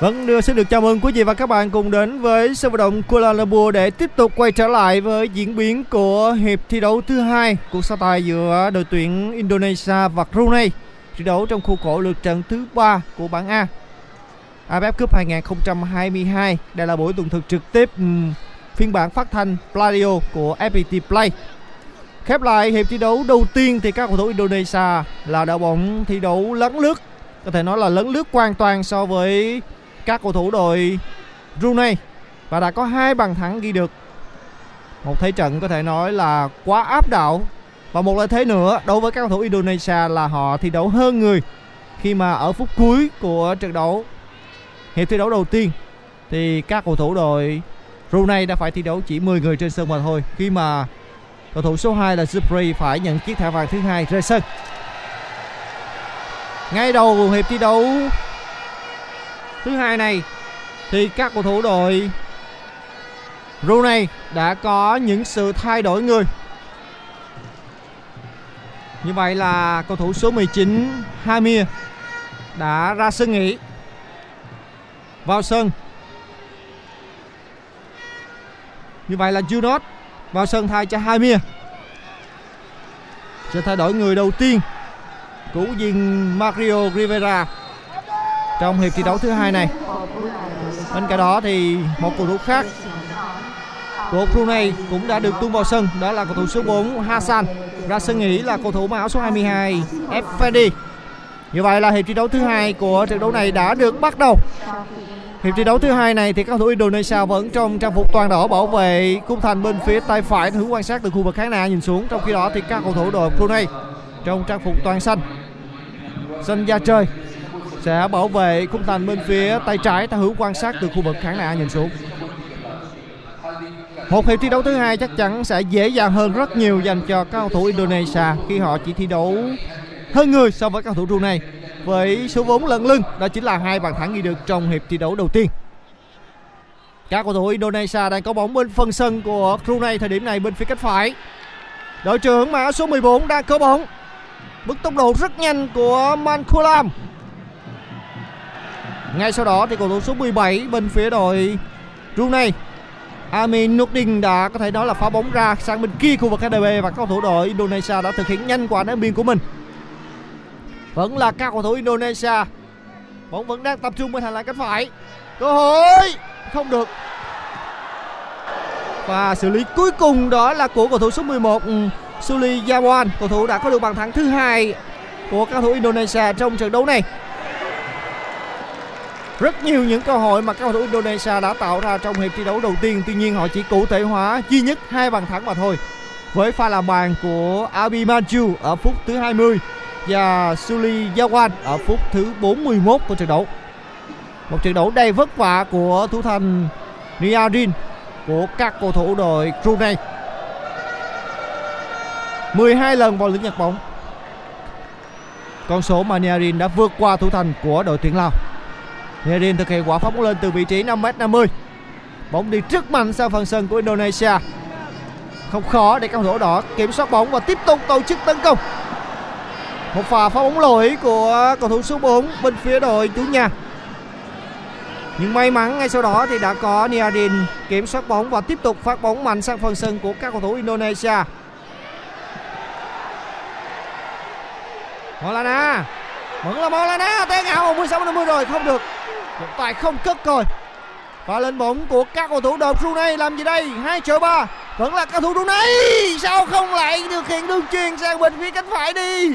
Vâng, đưa xin được chào mừng quý vị và các bạn cùng đến với sân vận động Kuala Lumpur để tiếp tục quay trở lại với diễn biến của hiệp thi đấu thứ hai cuộc so tài giữa đội tuyển Indonesia và Brunei. Thi đấu trong khuôn khổ lượt trận thứ ba của bảng A. AFF Cup 2022. Đây là buổi tuần thực trực tiếp ừ, phiên bản phát thanh Pladio của FPT Play. Khép lại hiệp thi đấu đầu tiên thì các cầu thủ Indonesia là đội bóng thi đấu lấn lướt có thể nói là lấn lướt hoàn toàn so với các cầu thủ đội Brunei và đã có hai bàn thắng ghi được. Một thế trận có thể nói là quá áp đảo và một lợi thế nữa đối với các cầu thủ Indonesia là họ thi đấu hơn người khi mà ở phút cuối của trận đấu. Hiệp thi đấu đầu tiên thì các cầu thủ đội Brunei đã phải thi đấu chỉ 10 người trên sân mà thôi, khi mà cầu thủ số 2 là Zubri phải nhận chiếc thẻ vàng thứ hai rơi sân. Ngay đầu hiệp thi đấu thứ hai này, thì các cầu thủ đội Brunei đã có những sự thay đổi người. Như vậy là cầu thủ số 19 Hamir, đã ra sân nghỉ vào sân. Như vậy là Junot vào sân thay cho Hamir. Sự thay đổi người đầu tiên của viên Mario Rivera trong hiệp thi đấu thứ hai này. Bên cạnh đó thì một cầu thủ khác của Brunei cũng đã được tung vào sân đó là cầu thủ số 4 Hassan ra sân nghỉ là cầu thủ mang áo số 22 Effendi. Như vậy là hiệp thi đấu thứ hai của trận đấu này đã được bắt đầu. Hiệp thi đấu thứ hai này thì các cầu thủ Indonesia vẫn trong trang phục toàn đỏ bảo vệ khung thành bên phía tay phải hướng quan sát từ khu vực khán đài nhìn xuống. Trong khi đó thì các cầu thủ đội Brunei trong trang phục toàn xanh, sân da trời sẽ bảo vệ khung thành bên phía tay trái theo hướng quan sát từ khu vực khán đài nhìn xuống. Một hiệp thi đấu thứ hai chắc chắn sẽ dễ dàng hơn rất nhiều dành cho các cầu thủ Indonesia khi họ chỉ thi đấu hơn người so với các cầu thủ Brunei với số vốn lận lưng, đó chính là hai bàn thắng ghi được trong hiệp thi đấu đầu tiên. Các cầu thủ Indonesia đang có bóng bên phần sân của Brunei thời điểm này bên phía cánh phải. Đội trưởng mã số 14 đang có bóng. Bước tốc độ rất nhanh của Mankulam. Ngay sau đó thì cầu thủ số 17 bên phía đội Brunei Amin Nurdin đã có thể nói là phá bóng ra sang bên kia khu vực KDB và các cầu thủ đội Indonesia đã thực hiện nhanh quả ném biên của mình. Vẫn là các cầu thủ Indonesia. Bóng vẫn đang tập trung bên hành lang cánh phải. Cơ hội không được. Và xử lý cuối cùng đó là của cầu thủ số 11 ừ, Suli Yawan, cầu thủ đã có được bàn thắng thứ hai của các cầu thủ Indonesia trong trận đấu này. Rất nhiều những cơ hội mà các cầu thủ Indonesia đã tạo ra trong hiệp thi đấu đầu tiên, tuy nhiên họ chỉ cụ thể hóa duy nhất hai bàn thắng mà thôi. Với pha làm bàn của Abi Manju ở phút thứ 20 và Suli Yawan ở phút thứ 41 của trận đấu. Một trận đấu đầy vất vả của thủ thành Niarin của các cầu thủ đội Brunei. 12 lần vào lưới nhặt bóng. Con số mà Niarin đã vượt qua thủ thành của đội tuyển Lào. Niarin thực hiện quả phóng lên từ vị trí 5m50. Bóng đi rất mạnh sang phần sân của Indonesia. không khó để cầu thủ đỏ kiểm soát bóng và tiếp tục tổ chức tấn công. Một pha phá bóng lỗi của cầu thủ số 4 bên phía đội chủ nhà. Nhưng may mắn ngay sau đó thì đã có Niadin kiểm soát bóng và tiếp tục phát bóng mạnh sang phần sân của các cầu thủ Indonesia. Molana. Vẫn là Molana, té ngã 16 50 rồi, không được hiện tại không cất rồi. Và lên bóng của các cầu thủ đội Brunei làm gì đây? Hai trợ ba. Vẫn là cầu thủ Brunei. Sao không lại thực hiện đường truyền sang bên phía cánh phải đi?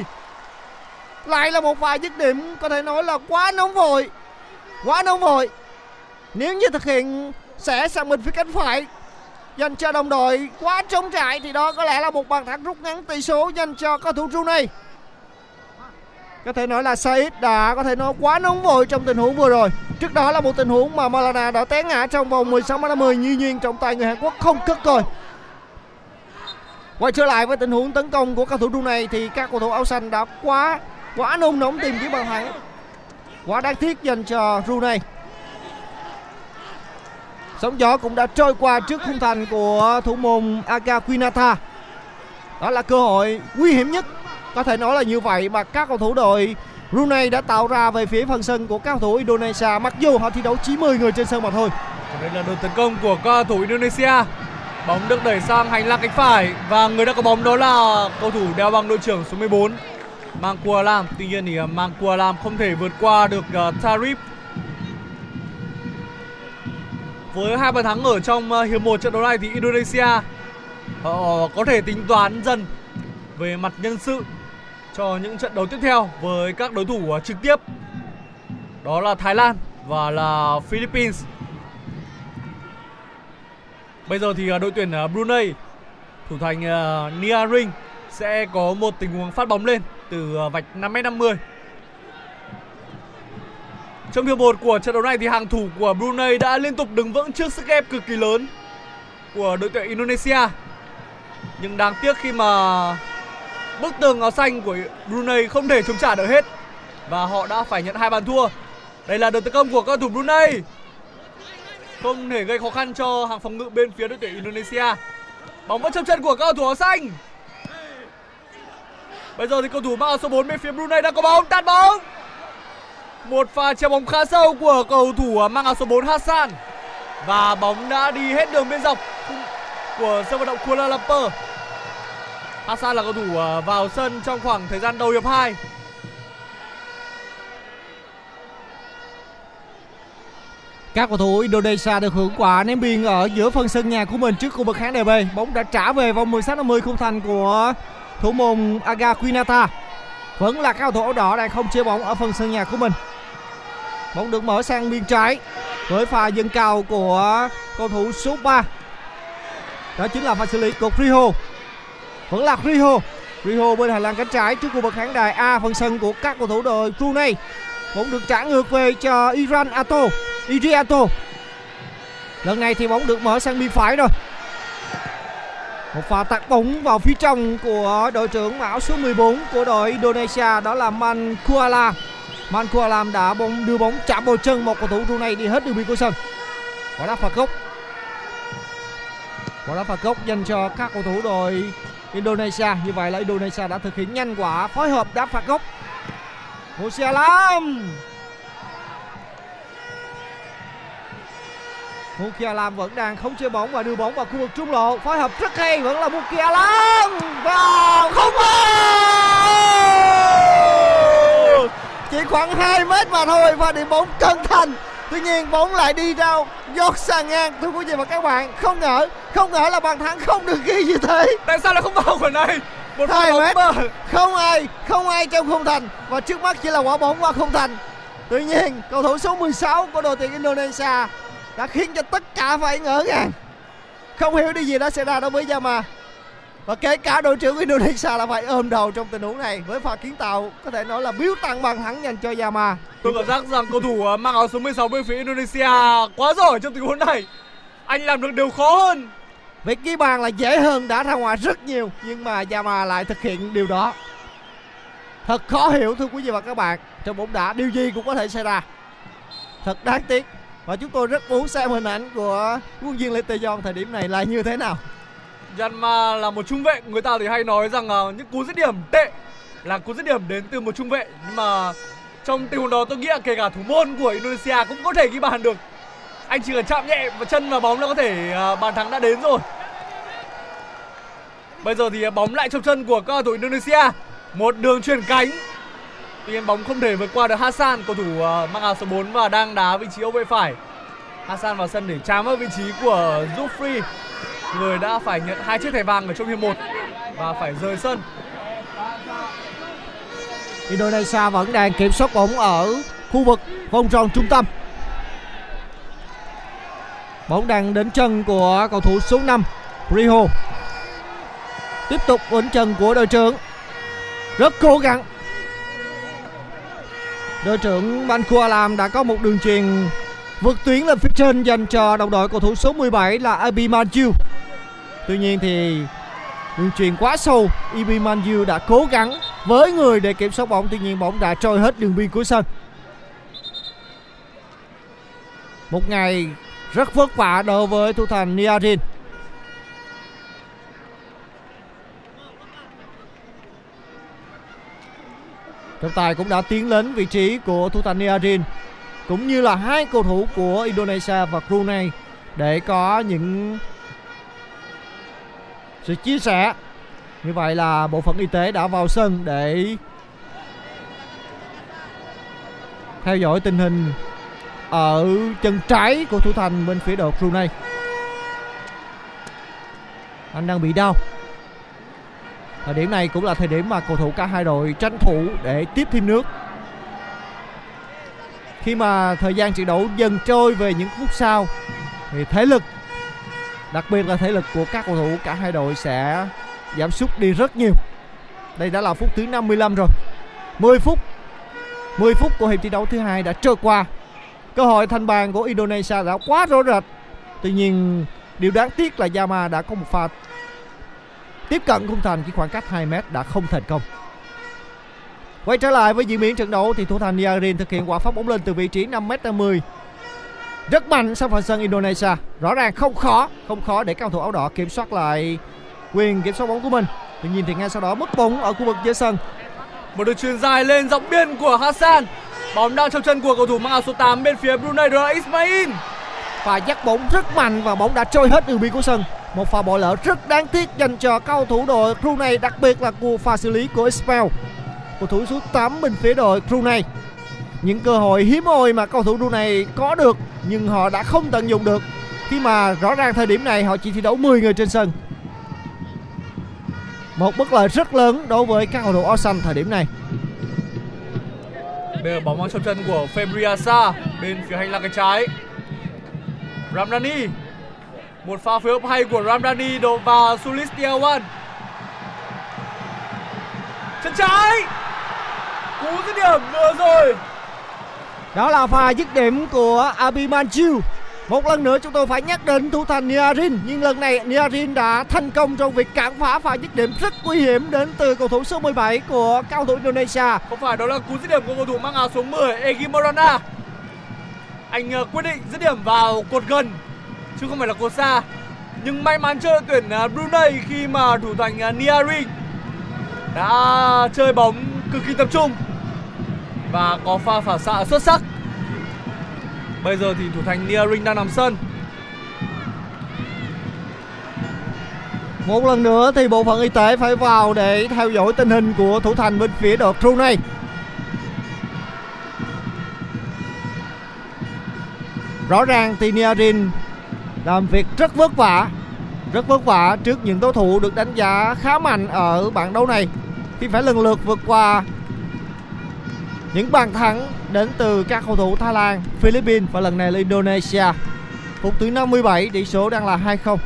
Lại là một vài dứt điểm, có thể nói là quá nóng vội. Quá nóng vội. Nếu như thực hiện, sẽ sang bên phía cánh phải. Dành cho đồng đội quá trống trại thì đó có lẽ là một bàn thắng rút ngắn tỷ số dành cho cầu thủ Brunei có thể nói là Said đã có thể nói quá nóng vội trong tình huống vừa rồi. Trước đó là một tình huống mà Malana đã té ngã trong vòng 16 m 50 như nhiên trọng tài người Hàn Quốc không cất rồi quay trở lại với tình huống tấn công của cầu thủ Brunei thì các cầu thủ áo xanh đã quá quá nôn nóng tìm kiếm bàn thắng quá đáng tiếc dành cho Brunei. Sóng gió cũng đã trôi qua trước khung thành của thủ môn Aga Quinata. Đó là cơ hội nguy hiểm nhất có thể nói là như vậy mà các cầu thủ đội Brunei đã tạo ra về phía phần sân của các cầu thủ Indonesia mặc dù họ thi đấu chỉ 10 người trên sân mà thôi. Đây là đợt tấn công của các cầu thủ Indonesia. Bóng được đẩy sang hành lang cánh phải và người đã có bóng đó là cầu thủ đeo bằng đội trưởng số 14 Mang Kua Lam. Tuy nhiên thì à, Mang Kua Lam không thể vượt qua được uh, Tarif. Với hai bàn thắng ở trong uh, hiệp 1 trận đấu này thì Indonesia họ có thể tính toán dần về mặt nhân sự cho những trận đấu tiếp theo với các đối thủ à, trực tiếp đó là Thái Lan và là Philippines. Bây giờ thì à, đội tuyển à, Brunei, thủ thành Nia Ring sẽ có một tình huống phát bóng lên từ vạch 5m50. Trong hiệp 1 của trận đấu này thì hàng thủ của Brunei đã liên tục đứng vững trước sức ép cực kỳ lớn của đội tuyển Indonesia. Nhưng đáng tiếc khi mà bức tường áo xanh của Brunei không thể chống trả được hết và họ đã phải nhận hai bàn thua. Đây là đợt tấn công của cầu thủ Brunei. Không thể gây khó khăn cho hàng phòng ngự bên phía đội tuyển Indonesia. Bóng vẫn trong chân của cầu thủ áo xanh. Bây giờ thì cầu thủ mang áo số 4 bên phía Brunei đang có bóng, tạt bóng. Một pha treo bóng khá sâu của cầu thủ mang áo số 4 Hassan. Và bóng đã đi hết đường biên dọc của sân vận động Kuala Lumpur. Hassan là cầu thủ à, vào sân trong khoảng thời gian đầu hiệp 2. Các cầu thủ Indonesia được hưởng quả ném biên ở giữa phần sân nhà của mình trước khu vực khán đài B. Bóng đã trả về vòng 16 50 khung thành của thủ môn Aga Quinata. Vẫn là các cầu thủ áo đỏ đang không chia bóng ở phần sân nhà của mình. Bóng được mở sang biên trái với pha dâng cao của cầu thủ số 3. Đó chính là pha xử lý của Friho vẫn là Riho. Riho bên hành lang cánh trái trước khu vực khán đài A, phần sân của các cầu thủ đội Brunei. Bóng được trả ngược về cho Iran Ato Iri Ato. Lần này thì bóng được mở sang biên phải rồi. Một pha tạt bóng vào phía trong của đội trưởng áo số 14 của đội Indonesia, đó là Man Kuala. Man Kuala đã bóng, đưa bóng chạm vào chân một cầu thủ Brunei đi hết đường biên của sân. Quả đá phạt góc. Quả đá phạt góc dành cho các cầu thủ đội Indonesia. Như vậy là Indonesia đã thực hiện nhanh quả, phối hợp đá phạt góc Musia Lam Mukia Lam vẫn đang không chơi bóng và đưa bóng vào khu vực trung lộ. Phối hợp rất hay, vẫn là Mukia Lam vào không vào. Chỉ khoảng 2 mét mà thôi, và điểm bóng cẩn thành tuy nhiên bóng lại đi ra giọt sàn ngang thưa quý vị và các bạn. Không ngờ không ngờ là bàn thắng không được ghi như thế. Tại sao lại không vào quả này? Một hai mét. không ai không ai trong khung thành. Và trước mắt chỉ là quả bóng qua khung thành. Tuy nhiên cầu thủ số 16 của đội tuyển Indonesia đã khiến cho tất cả phải ngỡ ngàng. Không hiểu điều gì đã xảy ra đối với Yama và kể cả đội trưởng Indonesia là phải ôm đầu trong tình huống này. Với pha kiến tạo có thể nói là biếu tặng bàn thắng dành cho Yama. Tôi cảm giác rằng cầu thủ mang áo số 16 bên phía Indonesia quá giỏi trong tình huống này. Anh làm được điều khó hơn. Việc ghi bàn là dễ hơn đã ra ngoài rất nhiều nhưng mà Yama lại thực hiện điều đó. Thật khó hiểu thưa quý vị và các bạn. Trong bóng đá điều gì cũng có thể xảy ra. Thật đáng tiếc. Và chúng tôi rất muốn xem hình ảnh của quân viên Lê Tê Gion thời điểm này là như thế nào Janma là một trung vệ, người ta thì hay nói rằng uh, những cú dứt điểm tệ là cú dứt điểm đến từ một trung vệ nhưng mà trong tình huống đó tôi nghĩ là kể cả thủ môn của Indonesia cũng có thể ghi bàn được. Anh chỉ cần chạm nhẹ vào chân và bóng là có thể uh, bàn thắng đã đến rồi. Bây giờ thì bóng lại trong chân của các cầu thủ Indonesia. Một đường chuyển cánh. Tuy nhiên bóng không thể vượt qua được Hassan, cầu thủ uh, mang áo số 4 và đang đá vị trí hậu vệ phải. Hassan vào sân để chám vào vị trí của Jufri người đã phải nhận hai chiếc thẻ vàng ở trong hiệp 1 và phải rời sân. Indonesia vẫn đang kiểm soát bóng ở khu vực vòng tròn trung tâm. Bóng đang đến chân của cầu thủ số 5 Riho. Tiếp tục đến chân của đội trưởng. Rất cố gắng. Đội trưởng Banku Alam đã có một đường truyền vượt tuyến lên phía trên dành cho đồng đội cầu thủ số 17 là Abi Manju. Tuy nhiên thì đường truyền quá sâu, Ibi Manju đã cố gắng với người để kiểm soát bóng tuy nhiên bóng đã trôi hết đường biên cuối sân. Một ngày rất vất vả đối với thủ thành Niarin. Trọng tài cũng đã tiến đến vị trí của thủ thành Niarin cũng như là hai cầu thủ của Indonesia và Brunei để có những sự chia sẻ. Như vậy là bộ phận y tế đã vào sân để theo dõi tình hình ở chân trái của thủ thành bên phía đội Brunei. Anh đang bị đau. Thời điểm này cũng là thời điểm mà cầu thủ cả hai đội tranh thủ để tiếp thêm nước khi mà thời gian trận đấu dần trôi về những phút sau, thì thể lực, đặc biệt là thể lực của các cầu thủ, cả hai đội sẽ giảm sút đi rất nhiều. Đây đã là phút thứ 55 rồi. 10 phút 10 phút của hiệp thi đấu thứ hai đã trôi qua. Cơ hội thành bàn của Indonesia đã quá rõ rệt. Tuy nhiên, điều đáng tiếc là Yama đã có một pha tiếp cận khung thành chỉ khoảng cách 2 mét đã không thành công. Quay trở lại với diễn biến trận đấu thì thủ thành Yarin thực hiện quả phát bóng lên từ vị trí 5m50 rất mạnh sau phần sân Indonesia. Rõ ràng không khó, không khó để cao thủ áo đỏ kiểm soát lại quyền kiểm soát bóng của mình. Tuy nhiên thì ngay sau đó mất bóng ở khu vực dưới sân. Một đường chuyền dài lên dọc biên của Hassan. Bóng đang trong chân của cầu thủ mang áo số 8 bên phía Brunei đó là Ismail. Và dắt bóng rất mạnh và bóng đã trôi hết đường biên của sân. Một pha bỏ lỡ rất đáng tiếc dành cho cao thủ đội Brunei đặc biệt là của pha xử lý của Ismail. Cầu thủ số 8 bên phía đội Brunei những cơ hội hiếm hoi mà cầu thủ Brunei có được, nhưng họ đã không tận dụng được khi mà rõ ràng thời điểm này, họ chỉ thi đấu 10 người trên sân một bất lợi rất lớn đối với các cầu thủ áo xanh thời điểm này Bây giờ bóng vào trong chân của Febriasa bên phía hành lang cánh trái. Ramdani. Một pha phối hợp hay của Ramdani đổ vào Sulistiawan. Chân trái. Cú dứt điểm vừa rồi. đó là pha dứt điểm của Abimanchu một lần nữa chúng tôi phải nhắc đến thủ thành Niarin nhưng lần này Niarin đã thành công trong việc cản phá pha dứt điểm rất nguy hiểm đến từ cầu thủ số 17 của cao thủ Indonesia Không phải đó là cú dứt điểm của cầu thủ mang áo số 10 Egi Morana. Anh ờ, quyết định dứt điểm vào cột gần chứ không phải là cột xa. Nhưng may mắn cho đội tuyển ờ, Brunei khi mà thủ thành ờ, Niari đã chơi bóng cực kỳ tập trung và có pha phản xạ xuất sắc. Bây giờ thì thủ thành Niaring đang nằm sân. Một lần nữa thì bộ phận y tế phải vào để theo dõi tình hình của thủ thành bên phía đội Brunei. Rõ ràng thì Niarin làm việc rất vất vả, rất vất vả trước những đối thủ được đánh giá khá mạnh ở bảng đấu này khi phải lần lượt vượt qua những bàn thắng đến từ các cầu thủ Thái Lan, Philippines và lần này là Indonesia. Phút thứ 57 tỷ số đang là 2-0.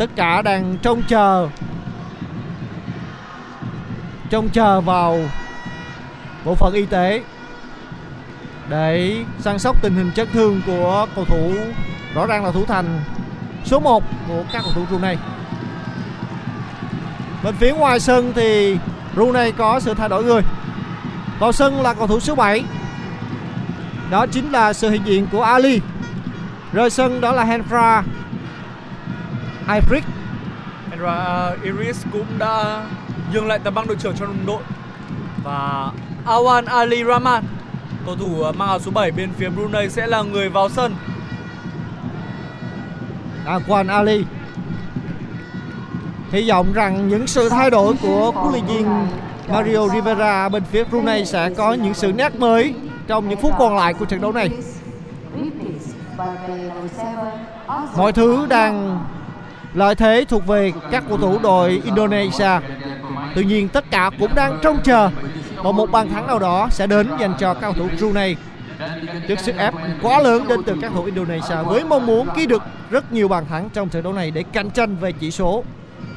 tất cả đang trông chờ trông chờ vào bộ phận y tế để săn sóc tình hình chấn thương của cầu thủ rõ ràng là thủ thành số 1 của các cầu thủ Brunei bên phía ngoài sân thì Brunei có sự thay đổi người vào sân là cầu thủ số 7 đó chính là sự hiện diện của Ali. Rời sân đó là Henfra Ifrik. Henra Iris cũng đã nhường lại tấm băng đội trưởng cho đồng đội và Awan Ali Rahman cầu thủ mang áo số 7 bên phía Brunei sẽ là người vào sân Aquan Ali. Hy vọng rằng những sự thay đổi của huấn luyện viên Mario Rivera bên phía Brunei sẽ có những sự nét mới trong những phút còn lại của trận đấu này. Mọi thứ đang lợi thế thuộc về các cầu thủ đội Indonesia. Tuy nhiên, tất cả cũng đang trông chờ vào một bàn thắng nào đó sẽ đến dành cho các cầu thủ Brunei trước sức ép quá lớn đến từ các thủ Indonesia với mong muốn ghi được rất nhiều bàn thắng trong trận đấu này để cạnh tranh về chỉ số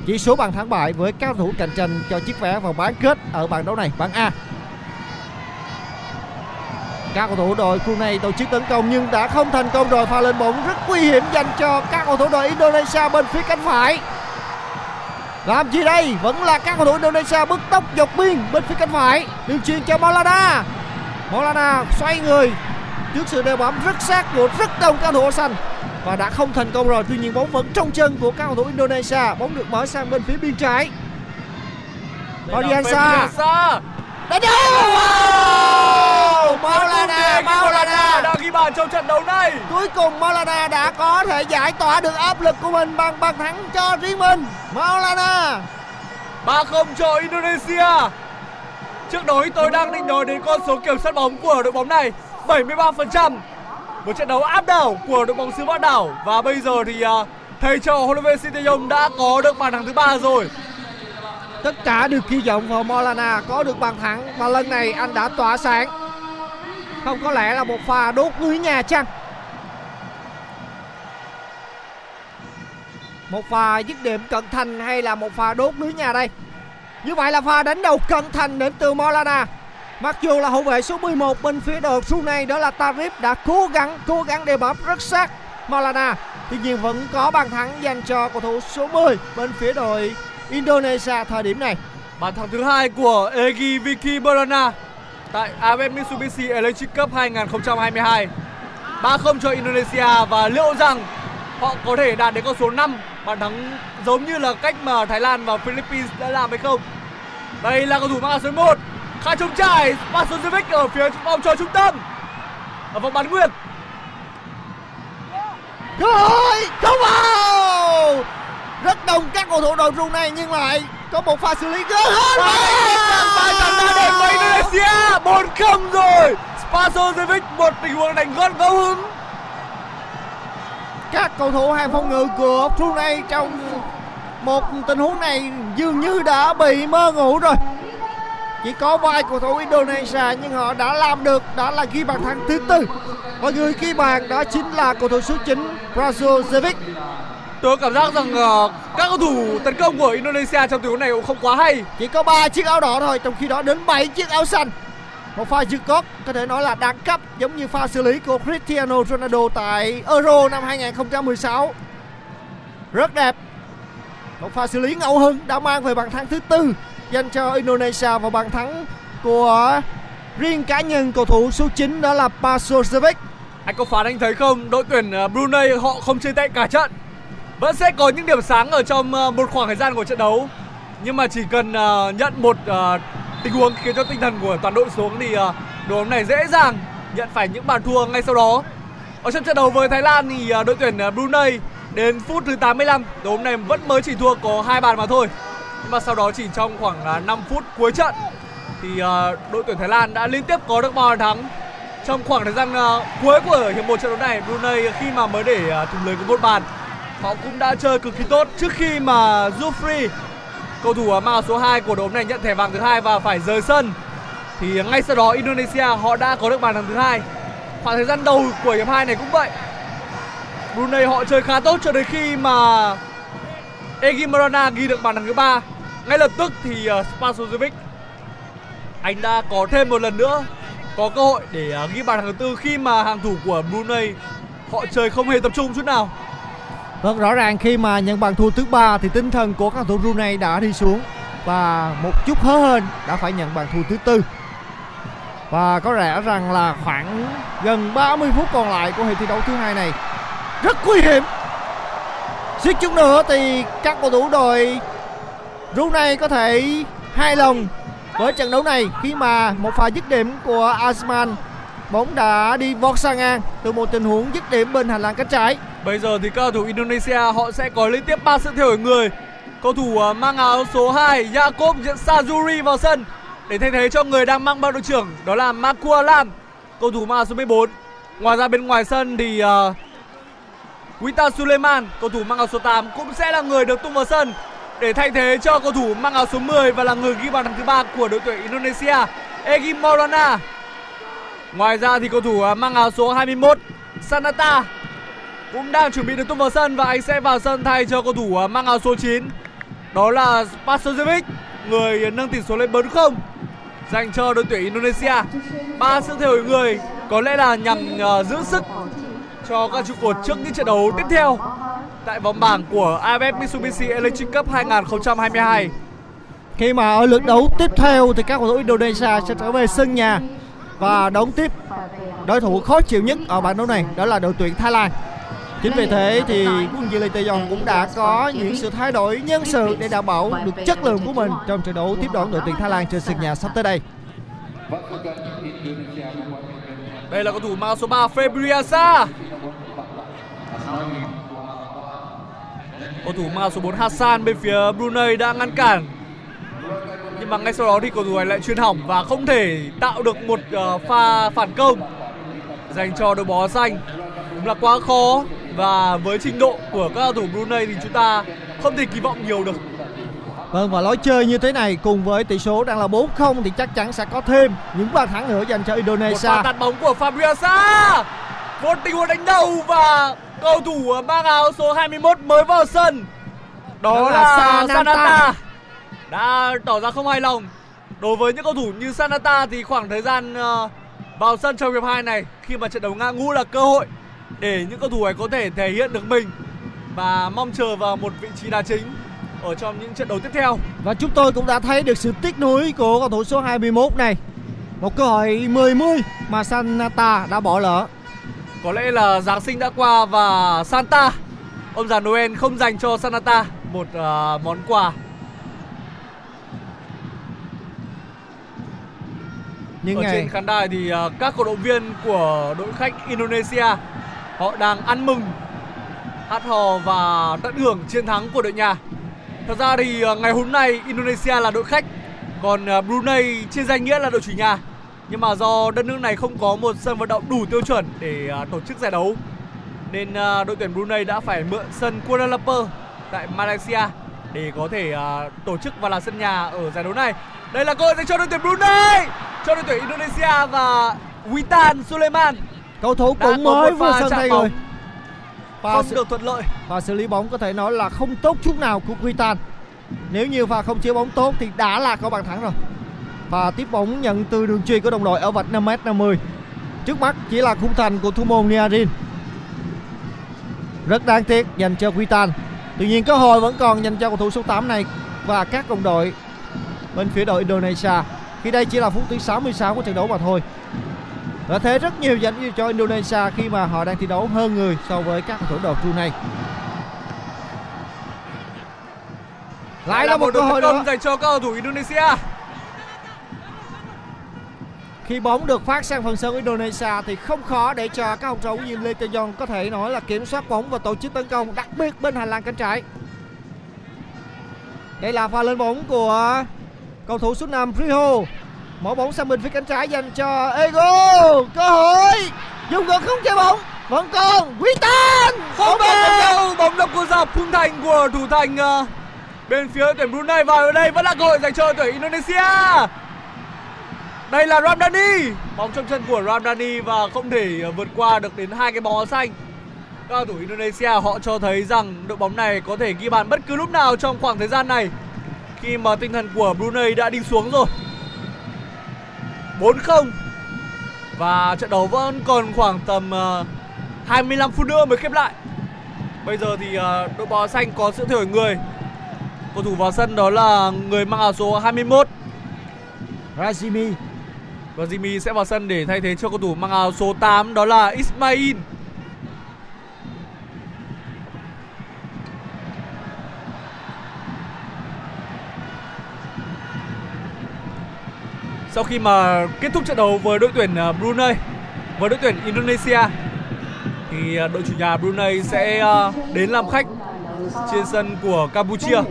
chỉ số bàn thắng bại với các cầu thủ cạnh tranh cho chiếc vé vào bán kết ở bảng đấu này, bảng A. Các cầu thủ đội Brunei tổ chức tấn công nhưng đã không thành công rồi. Pha lên bóng rất nguy hiểm dành cho các cầu thủ đội Indonesia bên phía cánh phải. Làm gì đây? Vẫn là các cầu thủ Indonesia bứt tốc dọc biên bên phía cánh phải. Đường truyền cho Maulana Maulana xoay người. Trước sự đeo bám rất sát của rất đông các cầu thủ xanh và đã không thành công rồi tuy nhiên bóng vẫn trong chân của các cầu thủ Indonesia. Bóng được mở sang bên phía biên trái. Odiansa Sa đánh đầu wow! Maulana Maulana đã ghi bàn trong trận đấu này. Cuối cùng Maulana đã có thể giải tỏa được áp lực của mình bằng bàn thắng cho riêng mình. Maulana 3-0 cho Indonesia. Trước đó tôi đang định nói đến con số kiểm soát bóng của đội bóng này. 73% một trận đấu áp đảo của đội bóng xứ Vạn Đảo. Và bây giờ thì uh, thầy trò huấn luyện viên Sinteyong đã có được bàn thắng thứ ba rồi. Tất cả đều kỳ vọng vào Molana có được bàn thắng. Và lần này anh đã tỏa sáng. Không có lẽ là một pha đốt lưới nhà chăng? Một pha dứt điểm cận thành hay là một pha đốt lưới nhà đây? Như vậy là pha đánh đầu cận thành đến từ Molana. Mặc dù là hậu vệ số 11 bên phía đội Brunei đó là Tarif đã cố gắng cố gắng để bám rất sát Malana, Tuy nhiên vẫn có bàn thắng dành cho cầu thủ số 10 bên phía đội Indonesia thời điểm này. Bàn thắng thứ hai của Egi Vicky Barana tại AFF Mitsubishi Electric Cup 2022. 3-0 cho Indonesia và liệu rằng họ có thể đạt đến con số 5 bàn thắng giống như là cách mà Thái Lan và Philippines đã làm hay không? Đây là cầu thủ mang áo số 1 khai trống trải Pasojevic ở phía vòng tròn trung tâm. Ở vòng bán nguyệt hội không vào! Rất đông các cầu thủ đội Brunei nhưng lại có một pha xử lý rất hết Pha chắn đá đẹp của Indonesia 4-0 rồi. Spasojevic một tình huống đánh gọn ngẫu hứng. Các cầu thủ hàng phòng ngự của Brunei trong một tình huống này dường như đã bị mơ ngủ rồi chỉ có vài cầu thủ Indonesia nhưng họ đã làm được đó là ghi bàn thắng thứ tư và người ghi bàn đó chính là cầu thủ số 9 Brazovic Tôi cảm giác rằng uh, các cầu thủ tấn công của Indonesia trong tình huống này cũng không quá hay. Chỉ có 3 chiếc áo đỏ thôi, trong khi đó đến 7 chiếc áo xanh. Một pha dứt gót có thể nói là đẳng cấp giống như pha xử lý của Cristiano Ronaldo tại Euro năm 2016. Rất đẹp. Một pha xử lý ngẫu hứng đã mang về bàn thắng thứ tư dành cho Indonesia và bàn thắng của riêng cá nhân cầu thủ số 9 đó là Pasojevic. Anh có phán anh thấy không? Đội tuyển ờ, Brunei họ không chơi tệ cả trận vẫn sẽ có những điểm sáng ở trong ờ, một khoảng thời gian của trận đấu nhưng mà chỉ cần ờ, nhận một tình huống khiến cho tinh thần của toàn đội xuống thì đội bóng này dễ dàng nhận phải những bàn thua ngay sau đó ở trong trận đấu với Thái Lan thì đội tuyển Brunei đến phút thứ 85 đội bóng này vẫn mới chỉ thua có hai bàn mà thôi nhưng mà sau đó chỉ trong khoảng à, 5 phút cuối trận thì à, đội tuyển Thái Lan đã liên tiếp có được ba bàn thắng. Trong khoảng thời gian à, cuối của hiệp một trận đấu này, Brunei khi mà mới để thủng lưới có một bàn, họ cũng đã chơi cực kỳ tốt. Trước khi mà Jufri cầu thủ mang số 2 của đội này nhận thẻ vàng thứ hai và phải rời sân, thì ngay sau đó Indonesia họ đã có được bàn thắng thứ hai. Khoảng thời gian đầu của hiệp 2 này cũng vậy. Brunei họ chơi khá tốt cho đến khi mà Egi Marana ghi được bàn thắng thứ ba ngay lập tức thì uh, Spasojevic anh đã có thêm một lần nữa có cơ hội để uh, ghi bàn hàng thứ tư khi mà hàng thủ của Brunei họ chơi không hề tập trung chút nào Vâng, rõ ràng khi mà nhận bàn thua thứ ba thì tinh thần của các cầu thủ Brunei đã đi xuống và một chút hớ hên đã phải nhận bàn thua thứ tư. Và có lẽ rằng là khoảng gần 30 phút còn lại của hiệp thi đấu thứ hai này rất nguy hiểm. Suýt chút nữa thì các cầu thủ đội Brunei có thể hai lòng với trận đấu này khi mà một pha dứt điểm của Asman bóng đã đi vọt sang ngang từ một tình huống dứt điểm bên hành lang cánh trái. Bây giờ thì các cầu thủ Indonesia họ sẽ có liên tiếp 3 sự thay đổi người. Cầu thủ à, mang áo số 2 Jakob Sajuri vào sân để thay thế cho người đang mang bao đội trưởng đó là Makua Lam, cầu thủ mang áo số 14. Ngoài ra bên ngoài sân thì uh, Wita Suleiman, cầu thủ mang áo số 8 cũng sẽ là người được tung vào sân để thay thế cho cầu thủ mang áo số 10 và là người ghi bàn thắng thứ ba của đội tuyển Indonesia, Egi Maulana. Ngoài ra thì cầu thủ à, mang áo số 21 Sanata cũng đang chuẩn bị được tung vào sân và anh sẽ vào sân thay cho cầu thủ à, mang áo số 9 đó là Pasojevic người nâng tỷ số lên 4-0 dành cho đội tuyển Indonesia. Ba sự thay đổi người có lẽ là nhằm uh, giữ sức cho các trụ cột trước những trận đấu tiếp theo tại vòng bảng của AFF Mitsubishi Electric Cup 2022. Khi mà ở lượt đấu tiếp theo thì các cầu thủ Indonesia sẽ trở về sân nhà và đón tiếp đối thủ khó chịu nhất ở bảng đấu này đó là đội tuyển Thái Lan. Chính vì thế thì quân Di Dòng cũng đã có những sự thay đổi nhân sự để đảm bảo được chất lượng của mình trong trận đấu tiếp đón đội tuyển Thái Lan trên sân nhà sắp tới đây. Đây là cầu thủ mang số 3 Febriasa. Cầu thủ mang số 4 Hassan bên phía Brunei đã ngăn cản. Nhưng mà ngay sau đó thì cầu thủ này lại chuyên hỏng và không thể tạo được một uh, pha phản công dành cho đội bóng xanh. Đúng là quá khó và với trình độ của các cầu thủ Brunei thì chúng ta không thể kỳ vọng nhiều được. Vâng và lối chơi như thế này cùng với tỷ số đang là 4-0 thì chắc chắn sẽ có thêm những bàn thắng nữa dành cho Một Indonesia. pha tạt bóng của Fabriasa. Một tình huống đánh đầu và cầu thủ mang áo số 21 mới vào sân. Đó, Đó là là Sanata. Đã tỏ ra không hài lòng. Đối với những cầu thủ như Sanata thì khoảng thời gian ờ, vào sân trong hiệp 2 này khi mà trận đấu ngã ngũ là cơ hội để những cầu thủ này có thể thể hiện được mình và mong chờ vào một vị trí đá chính ở trong những trận đấu tiếp theo. Và chúng tôi cũng đã thấy được sự tiếc nuối của cầu thủ số 21 này. Một cơ hội 10-10 mà Sanata đã bỏ lỡ. Có lẽ là Giáng sinh đã qua và Santa Ông già Noel không dành cho Sanata một ờ, món quà. Nhưng Ở ngày trên khán đài thì ờ, các cổ động viên của đội khách Indonesia Họ đang ăn mừng Hát hò và tận hưởng chiến thắng của đội nhà. Thật ra thì ờ, ngày hôm nay Indonesia là đội khách Còn ờ, Brunei trên danh nghĩa là đội chủ nhà Nhưng mà do đất nước này không có một sân vận động đủ tiêu chuẩn để ờ, tổ chức giải đấu Nên ờ, đội tuyển Brunei đã phải mượn sân Kuala Lumpur tại Malaysia Để có thể ờ, tổ chức và là sân nhà ở giải đấu này Đây là cơ hội dành cho đội tuyển Brunei Cho đội tuyển Indonesia và Witan Suleiman cầu thủ cũng mới vừa pha sân thay người. Và, không sự, được thuận lợi và xử lý bóng có thể nói là không tốt chút nào của Quitan. Nếu như pha không chế bóng tốt thì đã là có bàn thắng rồi. Và tiếp bóng nhận từ đường chuyền của đồng đội ở vạch 5m50. Trước mắt chỉ là khung thành của thủ môn Niarin. Rất đáng tiếc dành cho Quitan. Tuy nhiên cơ hội vẫn còn dành cho cầu thủ số 8 này và các đồng đội bên phía đội Indonesia. Khi đây chỉ là phút thứ 66 của trận đấu mà thôi. Lợi thế rất nhiều dành cho Indonesia khi mà họ đang thi đấu hơn người so với các cầu thủ đội Brunei. Lại là một cơ hội nữa. dành cho các cầu thủ Indonesia khi bóng được phát sang phần sân Indonesia thì không khó để cho các học trò của Lê Tê Dông có thể nói là kiểm soát bóng và tổ chức tấn công, đặc biệt bên hành lang cánh trái. Đây là pha lên bóng của cầu thủ số 5 Riho. Mở bóng sang bên phía cánh trái dành cho Ego. Cơ hội. Dùng gần không chơi bóng. Vẫn còn Quý Tan. không đâu bóng đập của dọc khung thành của thủ thành ờ, bên phía tuyển Brunei và ở đây vẫn là cơ hội dành cho tuyển Indonesia đây là Ramdani bóng trong chân của Ramdani và không thể ờ, vượt qua được đến hai cái bóng áo xanh. Các cầu thủ Indonesia, họ cho thấy rằng đội bóng này có thể ghi bàn bất cứ lúc nào trong khoảng thời gian này. Khi mà tinh thần của Brunei đã đi xuống rồi. 4-0 và trận đấu vẫn còn khoảng tầm ờ, 25 phút nữa mới khép lại. Bây giờ thì ờ, đội bóng áo xanh có sự thay đổi người. Cầu thủ vào sân đó là người mang áo số 21 Rajimi và Jimmy sẽ vào sân để thay thế cho cầu thủ mang áo số 8 đó là Ismail. Sau khi mà kết thúc trận đấu với đội tuyển à, Brunei, với đội tuyển Indonesia, thì à, đội chủ nhà Brunei sẽ à, đến làm khách trên sân của Campuchia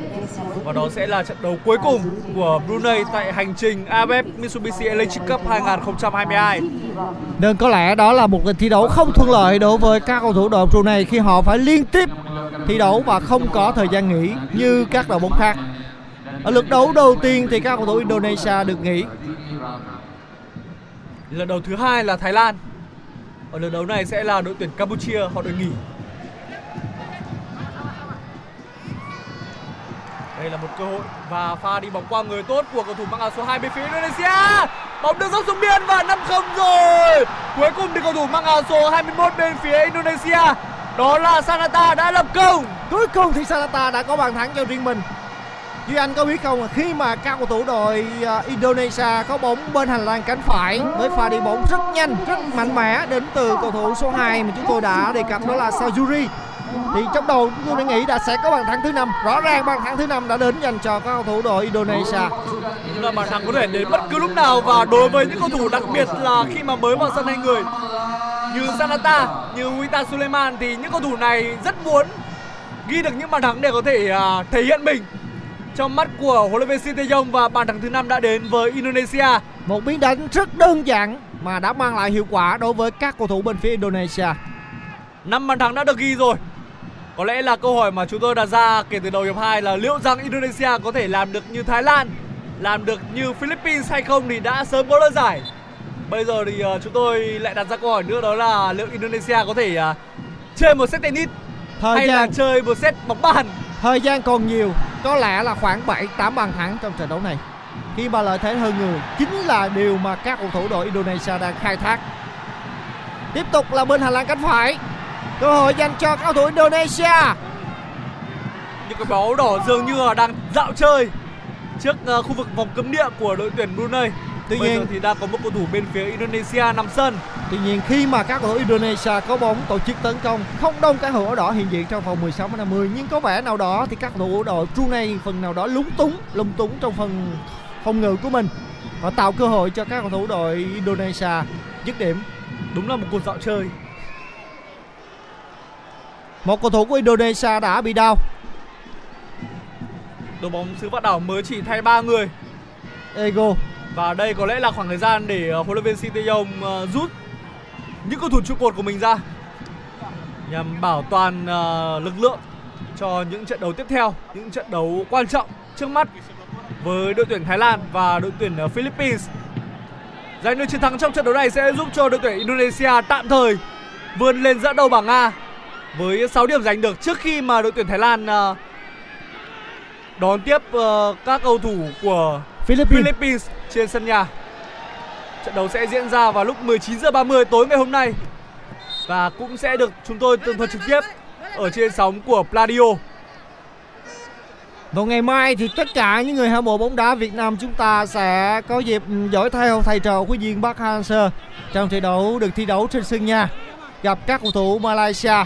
và đó sẽ là trận đấu cuối cùng của Brunei tại hành trình AFF Mitsubishi Electric Cup 2022. Nên có lẽ đó là một lần thi đấu không thuận lợi đối với các cầu thủ đội Brunei khi họ phải liên tiếp thi đấu và không có thời gian nghỉ như các đội bóng khác. Ở lượt đấu đầu tiên thì các cầu thủ Indonesia được nghỉ. Lượt đấu thứ hai là Thái Lan. Ở lượt đấu này sẽ là đội tuyển Campuchia họ được nghỉ. Đây là một cơ hội và pha đi bóng qua người tốt của cầu thủ mang áo số 2 bên phía Indonesia. Bóng được dốc xuống biên và 5-0 rồi. Cuối cùng thì cầu thủ mang áo số 21 bên phía Indonesia đó là Sanata đã lập công. Cuối cùng thì Sanata đã có bàn thắng cho riêng mình. Duy Anh có biết không khi mà các cầu thủ đội à, Indonesia có bóng bên hành lang cánh phải với pha đi bóng rất nhanh, rất mạnh mẽ đến từ cầu thủ số 2 mà chúng tôi đã đề cập đó là Sajuri. Thì trong đầu chúng tôi đã nghĩ là sẽ có bàn thắng thứ năm. Rõ ràng bàn thắng thứ năm đã đến dành cho các cầu thủ đội Indonesia. Là bàn thắng có thể đến bất cứ lúc nào và đối với những cầu thủ đặc biệt là khi mà mới vào sân hai người như Sanata, như Wita Suleiman thì những cầu thủ này rất muốn ghi được những bàn thắng để có thể à, thể hiện mình trong mắt của huấn luyện viên Shin Tae-yong và bàn thắng thứ năm đã đến với Indonesia. Một biến đánh rất đơn giản mà đã mang lại hiệu quả đối với các cầu thủ bên phía Indonesia. năm bàn thắng đã được ghi rồi. Có lẽ là câu hỏi mà chúng tôi đặt ra kể từ đầu hiệp 2 là liệu rằng Indonesia có thể làm được như Thái Lan, làm được như Philippines hay không thì đã sớm có lời giải. Bây giờ thì ờ, chúng tôi lại đặt ra câu hỏi nữa đó là liệu Indonesia có thể ờ, chơi một set tennis Thời hay là gian chơi một set bóng bàn. thời gian còn nhiều, có lẽ là khoảng 7 8 bàn thắng trong trận đấu này. Khi mà lợi thế hơn người chính là điều mà các cầu thủ đội Indonesia đang khai thác. Tiếp tục là bên hành lang cánh phải. Cơ hội dành cho cầu thủ Indonesia. Những cái báo đỏ dường như là đang dạo chơi trước ờ, khu vực vòng cấm địa của đội tuyển Brunei. Tuy Bây nhiên- thì đang có một cầu thủ bên phía Indonesia nằm sân. Tuy nhiên khi mà các cầu thủ Indonesia có bóng tổ chức tấn công không đông các hữu áo đỏ hiện diện trong vòng 16 đến 50 nhưng có vẻ nào đó thì các cầu thủ đội Brunei phần nào đó lúng túng lung túng trong phần phòng ngự của mình và tạo cơ hội cho các cầu thủ đội Indonesia dứt điểm. Đúng là một cuộc dạo chơi. Một cầu thủ của Indonesia đã bị đau. Đội bóng xứ vạn đảo mới chỉ thay 3 người Ego và đây có lẽ là khoảng thời gian để ờ, huấn luyện viên Shin Tae-yong ờ, rút những cầu thủ trụ cột của mình ra nhằm bảo toàn ờ, lực lượng cho những trận đấu tiếp theo, những trận đấu quan trọng trước mắt với đội tuyển Thái Lan và đội tuyển Philippines. Giành được chiến thắng trong trận đấu này sẽ giúp cho đội tuyển Indonesia tạm thời vươn lên dẫn đầu bảng A với 6 điểm giành được trước khi mà đội tuyển Thái Lan ờ, đón tiếp ờ, các cầu thủ của Philippines. Philippines trên sân nhà. Trận đấu sẽ diễn ra vào lúc 19 giờ 30 tối ngày hôm nay và cũng sẽ được chúng tôi tường thuật trực tiếp ở trên sóng của Pladio. Vào ngày mai thì tất cả những người hâm mộ bóng đá Việt Nam chúng ta sẽ có dịp dõi theo thầy trò của Duyên Park Hang-seo trong trận đấu được thi đấu trên sân nhà gặp các cầu thủ Malaysia.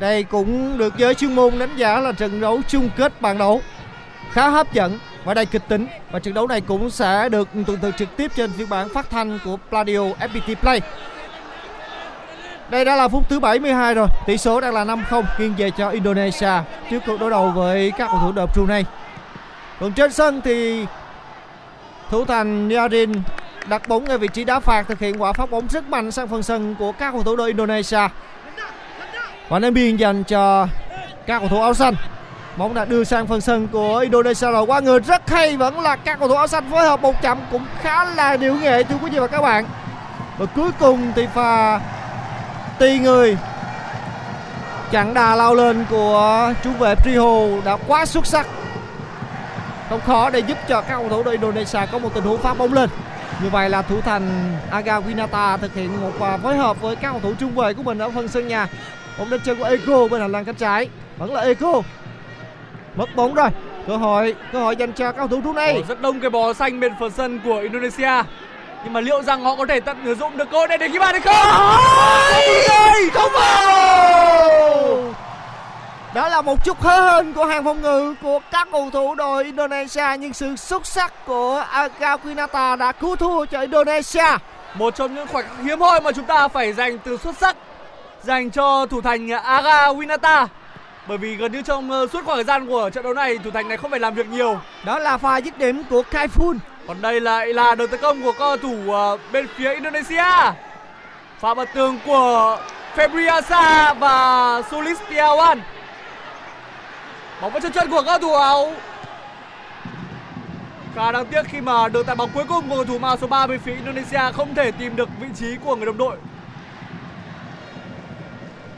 Đây cũng được giới chuyên môn đánh giá là trận đấu chung kết bàn đấu khá hấp dẫn và đầy kịch tính và trận đấu này cũng sẽ được tường thuật trực tiếp trên phiên bản phát thanh của Pladio FPT Play. Đây đã là phút thứ 72 rồi, tỷ số đang là 5-0 nghiêng về cho Indonesia trước cuộc đối đầu với các cầu thủ đội Brunei. Còn trên sân thì thủ thành Yarin đặt bóng ở vị trí đá phạt thực hiện quả phát bóng rất mạnh sang phần sân của các cầu thủ đội Indonesia. Và ném biên dành cho các cầu thủ áo xanh. Bóng đã đưa sang phần sân của Indonesia rồi. Qua người rất hay vẫn là các cầu thủ áo xanh phối hợp một chậm cũng khá là điệu nghệ, thưa quý vị và các bạn. Và cuối cùng thì pha tì người. Chặn đà lao lên của trung vệ Priho đã quá xuất sắc. Không khó để giúp cho các cầu thủ đội Indonesia có một tình huống phát bóng lên. Như vậy là thủ thành Aga Winata thực hiện một à, phối hợp với các cầu thủ trung vệ của mình ở phần sân nhà bóng đến chân của Eko bên hành lang cánh trái. Vẫn là Eko mất bóng rồi. Cơ hội cơ hội dành cho các cầu thủ Brunei. Ồ, rất đông cái bò xanh bên phần sân của Indonesia. Nhưng mà liệu rằng họ có thể tận dụng được cơ hội này để ghi bàn hay không? Ôi, không vào đó là một chút hớ hên của hàng phòng ngự của các cầu thủ đội Indonesia nhưng sự xuất sắc của Aga Quinata đã cứu thua cho Indonesia. Một trong những khoảnh khắc hiếm hoi mà chúng ta phải dành từ xuất sắc dành cho thủ thành Aga Winata. Bởi vì gần như trong ờ, suốt khoảng thời gian của trận đấu này thủ thành này không phải làm việc nhiều. đó là pha dứt điểm của Kaifun Còn đây lại là đợt tấn công của các cầu thủ ờ, bên phía Indonesia. Pha bật tường của Febriasa và Sulistiawan. Bóng vào chân chân của các cầu thủ áo Khá đáng tiếc khi mà được tại bóng cuối cùng của cầu thủ màu số 3 bên phía Indonesia không thể tìm được vị trí của người đồng đội.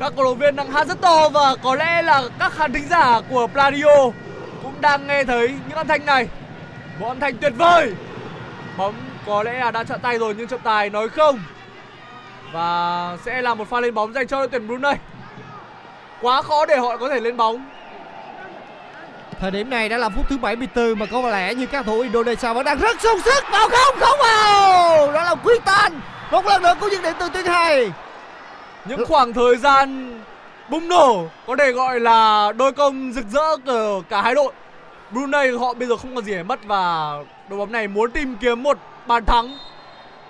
Các cổ động viên đang hát rất to và có lẽ là các khán thính giả của Pladio cũng đang nghe thấy những âm thanh này. Một âm thanh tuyệt vời. Bóng có lẽ là đã chặn tay rồi nhưng trọng tài nói không. Và sẽ là một pha lên bóng dành cho đội tuyển Brunei. Quá khó để họ có thể lên bóng. Thời điểm này đã là phút thứ 74 mà có lẽ như các thủ Indonesia vẫn đang rất sung sức vào không không vào đó là Quy Tan một lần nữa cú dứt điểm từ tuyến hai những khoảng thời gian bùng nổ có thể gọi là đôi công rực rỡ của cả hai đội. Brunei họ bây giờ không còn gì để mất và đội bóng này muốn tìm kiếm một bàn thắng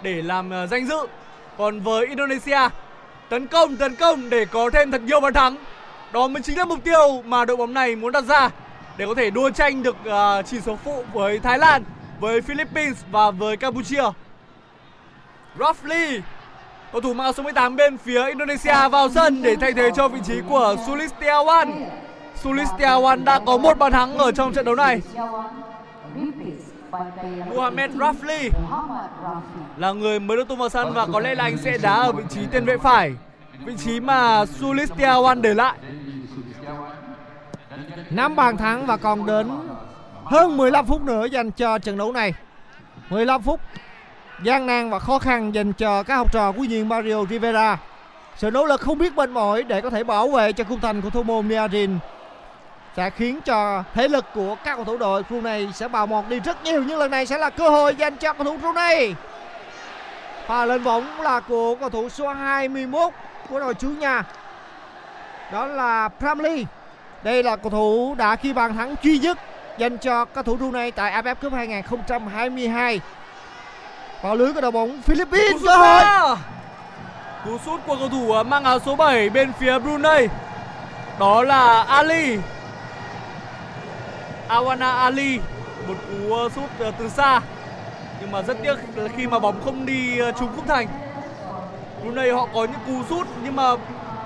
để làm ờ, danh dự. Còn với Indonesia, tấn công tấn công để có thêm thật nhiều bàn thắng. Đó mới chính là mục tiêu mà đội bóng này muốn đặt ra để có thể đua tranh được uh, chỉ số phụ với Thái Lan, với Philippines và với Campuchia. Roughly Cầu thủ mang số 18 bên phía Indonesia vào sân để thay thế cho vị trí của Sulistiawan. Sulistiawan đã có một bàn thắng ở trong trận đấu này. Mohamed Rafli là người mới được tung vào sân và có lẽ là anh sẽ đá ở vị trí tiền vệ phải. Vị trí mà Sulistiawan để lại. năm bàn thắng và còn đến hơn 15 phút nữa dành cho trận đấu này 15 phút gian nan và khó khăn dành cho các học trò của viên Mario Rivera. Sự nỗ lực không biết mệt mỏi để có thể bảo vệ cho khung thành của thủ môn Niarin sẽ khiến cho thế lực của các cầu thủ đội Brunei sẽ bào mòn đi rất nhiều, nhưng lần này sẽ là cơ hội dành cho cầu thủ Brunei. Pha lên bóng là của cầu thủ số 21 của đội chủ nhà. Đó là Pramli đây là cầu thủ đã ghi bàn thắng duy nhất dành cho các thủ Brunei tại AFF Cup 2022 vào lưới của đội bóng Philippines Cú cơ sút hội. Cú sút của cầu thủ ờ, mang áo số 7 bên phía Brunei. Đó là Ali. Awana Ali, một cú ờ, sút ờ, từ xa. Nhưng mà rất tiếc là khi mà bóng không đi trúng khung thành. Brunei họ có những cú sút nhưng mà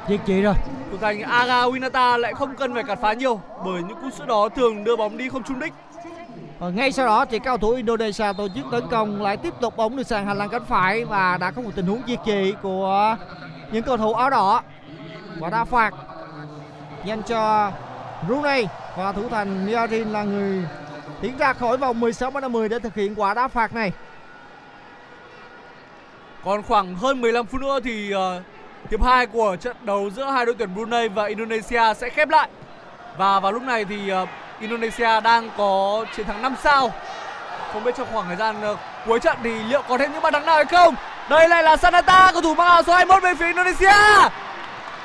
Diệt chị rồi thủ thành Aga Winata lại không cần phải cản phá nhiều bởi những cú sút đó thường đưa bóng đi không trúng đích. Và ngay sau đó thì cao thủ Indonesia tổ chức tấn công lại tiếp tục bóng được sang hành lang cánh phải và đã có một tình huống diệt trị của những cầu thủ áo đỏ và đá phạt dành cho Brunei và thủ thành Miarin là người tiến ra khỏi vòng 16 mét 10 để thực hiện quả đá phạt này. Còn khoảng hơn 15 phút nữa thì uh, hiệp 2 của trận đấu giữa hai đội tuyển Brunei và Indonesia sẽ khép lại. Và vào lúc này thì uh, Indonesia đang có chiến thắng 5 sao. Không biết trong khoảng thời gian ờ, cuối trận thì liệu có thêm những bàn thắng nào hay không? Đây lại là Sanata, cầu thủ mang áo số 21 bên phía Indonesia.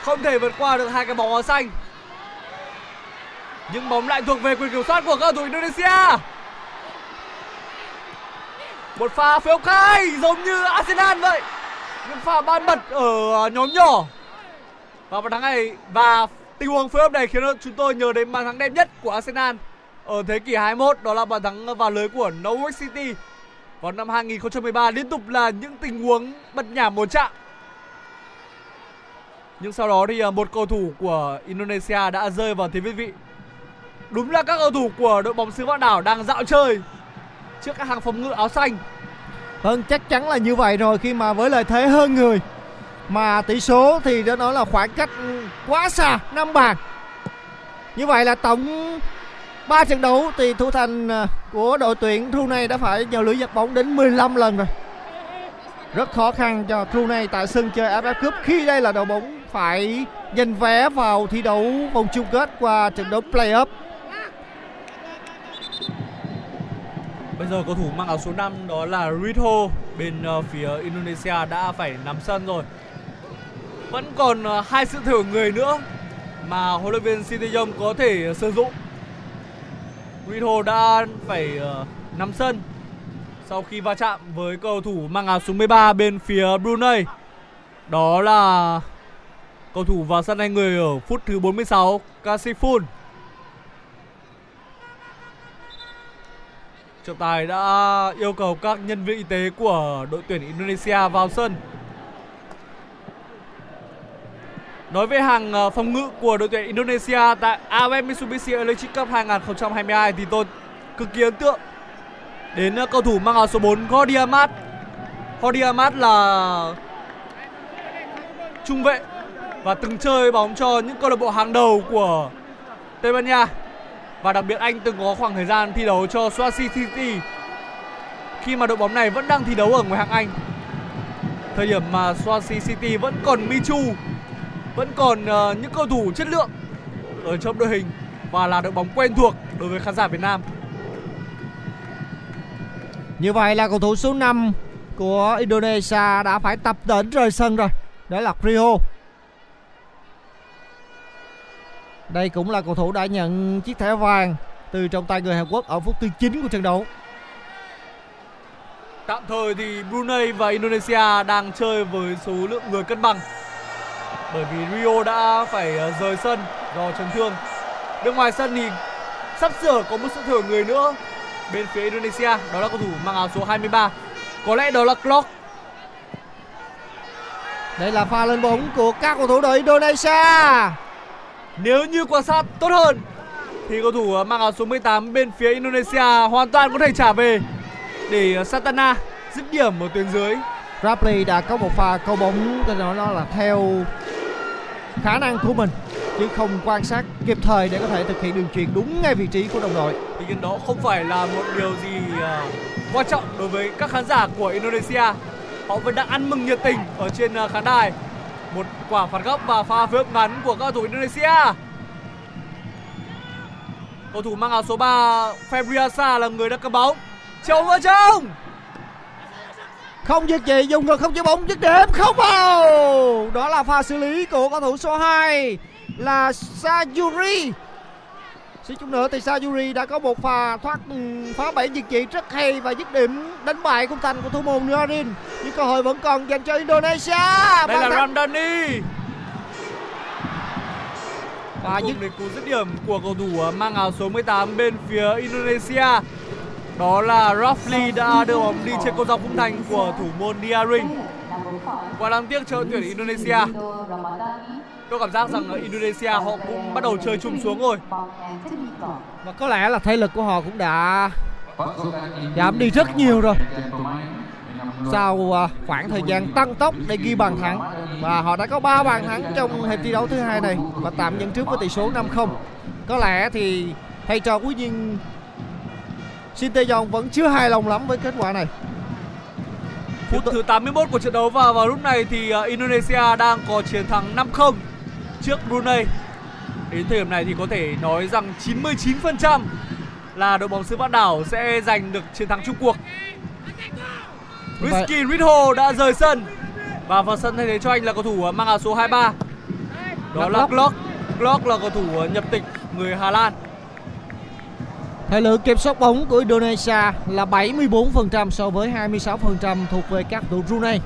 Không thể vượt qua được hai cái bóng áo xanh. Nhưng bóng lại thuộc về quyền kiểm soát của các cầu thủ Indonesia. Một pha phiếu khai giống như Arsenal vậy. Những pha ban bật ở ờ, nhóm nhỏ. Và bàn thắng này và tình huống phối hợp này khiến chúng tôi nhớ đến bàn thắng đẹp nhất của Arsenal ở thế kỷ 21 đó là bàn thắng vào lưới của Norwich City vào năm 2013 liên tục là những tình huống bật nhả một chạm. Nhưng sau đó thì à, một cầu thủ của Indonesia đã rơi vào thế việt vị. Đúng là các cầu thủ của đội bóng xứ vạn đảo đang dạo chơi trước các hàng phòng ngự áo xanh. Vâng chắc chắn là như vậy rồi khi mà với lợi thế hơn người mà tỷ số thì đó nói là khoảng cách quá xa, năm bàn. Như vậy là tổng 3 trận đấu thì thủ thành à, của đội tuyển Brunei đã phải vào lưới giật bóng đến 15 lần rồi. Rất khó khăn cho Brunei tại sân chơi AFF Cup khi đây là đội bóng phải giành vé vào thi đấu vòng chung kết qua trận đấu play-off. Bây giờ cầu thủ mang áo số 5 đó là Ritho bên ờ, phía Indonesia đã phải nằm sân rồi. Vẫn còn ờ, hai sự thử người nữa mà huấn luyện viên Sinteyong có thể ờ, sử dụng. Ritho đã phải ờ, nắm nằm sân sau khi va chạm với cầu thủ mang áo số 13 bên phía Brunei. Đó là cầu thủ vào sân hai người ở phút thứ 46 Kasifun. Trọng tài đã yêu cầu các nhân viên y tế của đội tuyển Indonesia vào sân. Nói về hàng ờ, phòng ngự của đội tuyển Indonesia tại AFF Mitsubishi Electric Cup 2022 thì tôi cực kỳ ấn tượng đến ờ, cầu thủ mang áo số 4 Gordy Amat. Là trung vệ và từng chơi bóng cho những câu lạc bộ hàng đầu của Tây Ban Nha và đặc biệt anh từng có khoảng thời gian thi đấu cho Swansea City khi mà đội bóng này vẫn đang thi đấu ở ngoại hạng Anh. Thời điểm mà Swansea City vẫn còn Michu, vẫn còn ờ, những cầu thủ chất lượng ở trong đội hình và là đội bóng quen thuộc đối với khán giả Việt Nam. Như vậy là cầu thủ số 5 của Indonesia đã phải tập tễnh rời sân rồi. Đó là Rio. Đây cũng là cầu thủ đã nhận chiếc thẻ vàng từ trong tay người Hàn Quốc ở phút thứ 9 của trận đấu. Tạm thời thì Brunei và Indonesia đang chơi với số lượng người cân bằng. Bởi vì Rio đã phải ờ, rời sân do chấn thương. Bên ngoài sân thì sắp sửa có một sự thưởng người nữa bên phía Indonesia, đó là cầu thủ mang áo số 23. Có lẽ đó là Clock. Đây là pha lên bóng của các cầu thủ đội Indonesia. Nếu như quan sát tốt hơn thì cầu thủ ờ, mang áo số 18 bên phía Indonesia hoàn toàn có thể trả về để ờ, Satana dứt điểm ở tuyến dưới. Rapley đã có một pha câu bóng tôi nói nó là theo khả năng của mình, chứ không quan sát kịp thời để có thể thực hiện đường chuyền đúng ngay vị trí của đồng đội. Tuy nhiên đó không phải là một điều gì à, quan trọng đối với các khán giả của Indonesia. Họ vẫn đang ăn mừng nhiệt tình ở trên à, khán đài. Một quả phạt góc và pha phối hợp ngắn của các cầu thủ Indonesia. Cầu thủ mang áo số 3 Febriasa là người đã cầm bóng. trông vào trong. Không dứt gì dùng người không chơi bóng dứt điểm không vào. Đó là pha xử lý của cầu thủ số 2 là Sayuri. Suýt chút nữa thì Sayuri đã có một pha thoát ừ, phá bẫy diệt trị rất hay và dứt điểm đánh bại cung thành của thủ môn Nuarin. Nhưng cơ hội vẫn còn dành cho Indonesia. Đây Bàn là thắng- Ramdhani. Và dứt điểm của cầu thủ ờ, mang áo số 18 bên phía Indonesia. Đó là Rafli đã đưa bóng đi trên con dọc khung thành của thủ môn Diaring. Quá đáng tiếc cho tuyển Indonesia. Tôi cảm giác rằng ở Indonesia họ cũng bắt đầu chơi chung xuống rồi. và có lẽ là thể lực của họ cũng đã giảm đi rất nhiều rồi sau à, khoảng thời gian tăng tốc để ghi bàn thắng và họ đã có 3 bàn thắng trong hiệp thi đấu thứ hai này và tạm dẫn trước với tỷ số 5-0 có lẽ thì thầy trò của viên Sinteyong vẫn chưa hài lòng lắm với kết quả này Phút thứ 81 của trận đấu và vào lúc này thì ờ, Indonesia đang có chiến thắng 5-0 trước Brunei. Đến thời điểm này thì có thể nói rằng 99% là đội bóng xứ vạn đảo sẽ giành được chiến thắng chung cuộc. Rizky Ritho đã rời sân và vào sân thay thế cho anh là cầu thủ ờ, mang áo số 23. Đó là Glock. Glock. Là cầu thủ ờ, nhập tịch người Hà Lan. Thời lượng kiểm soát bóng của Indonesia là 74% so với 26% thuộc về các thủ Brunei.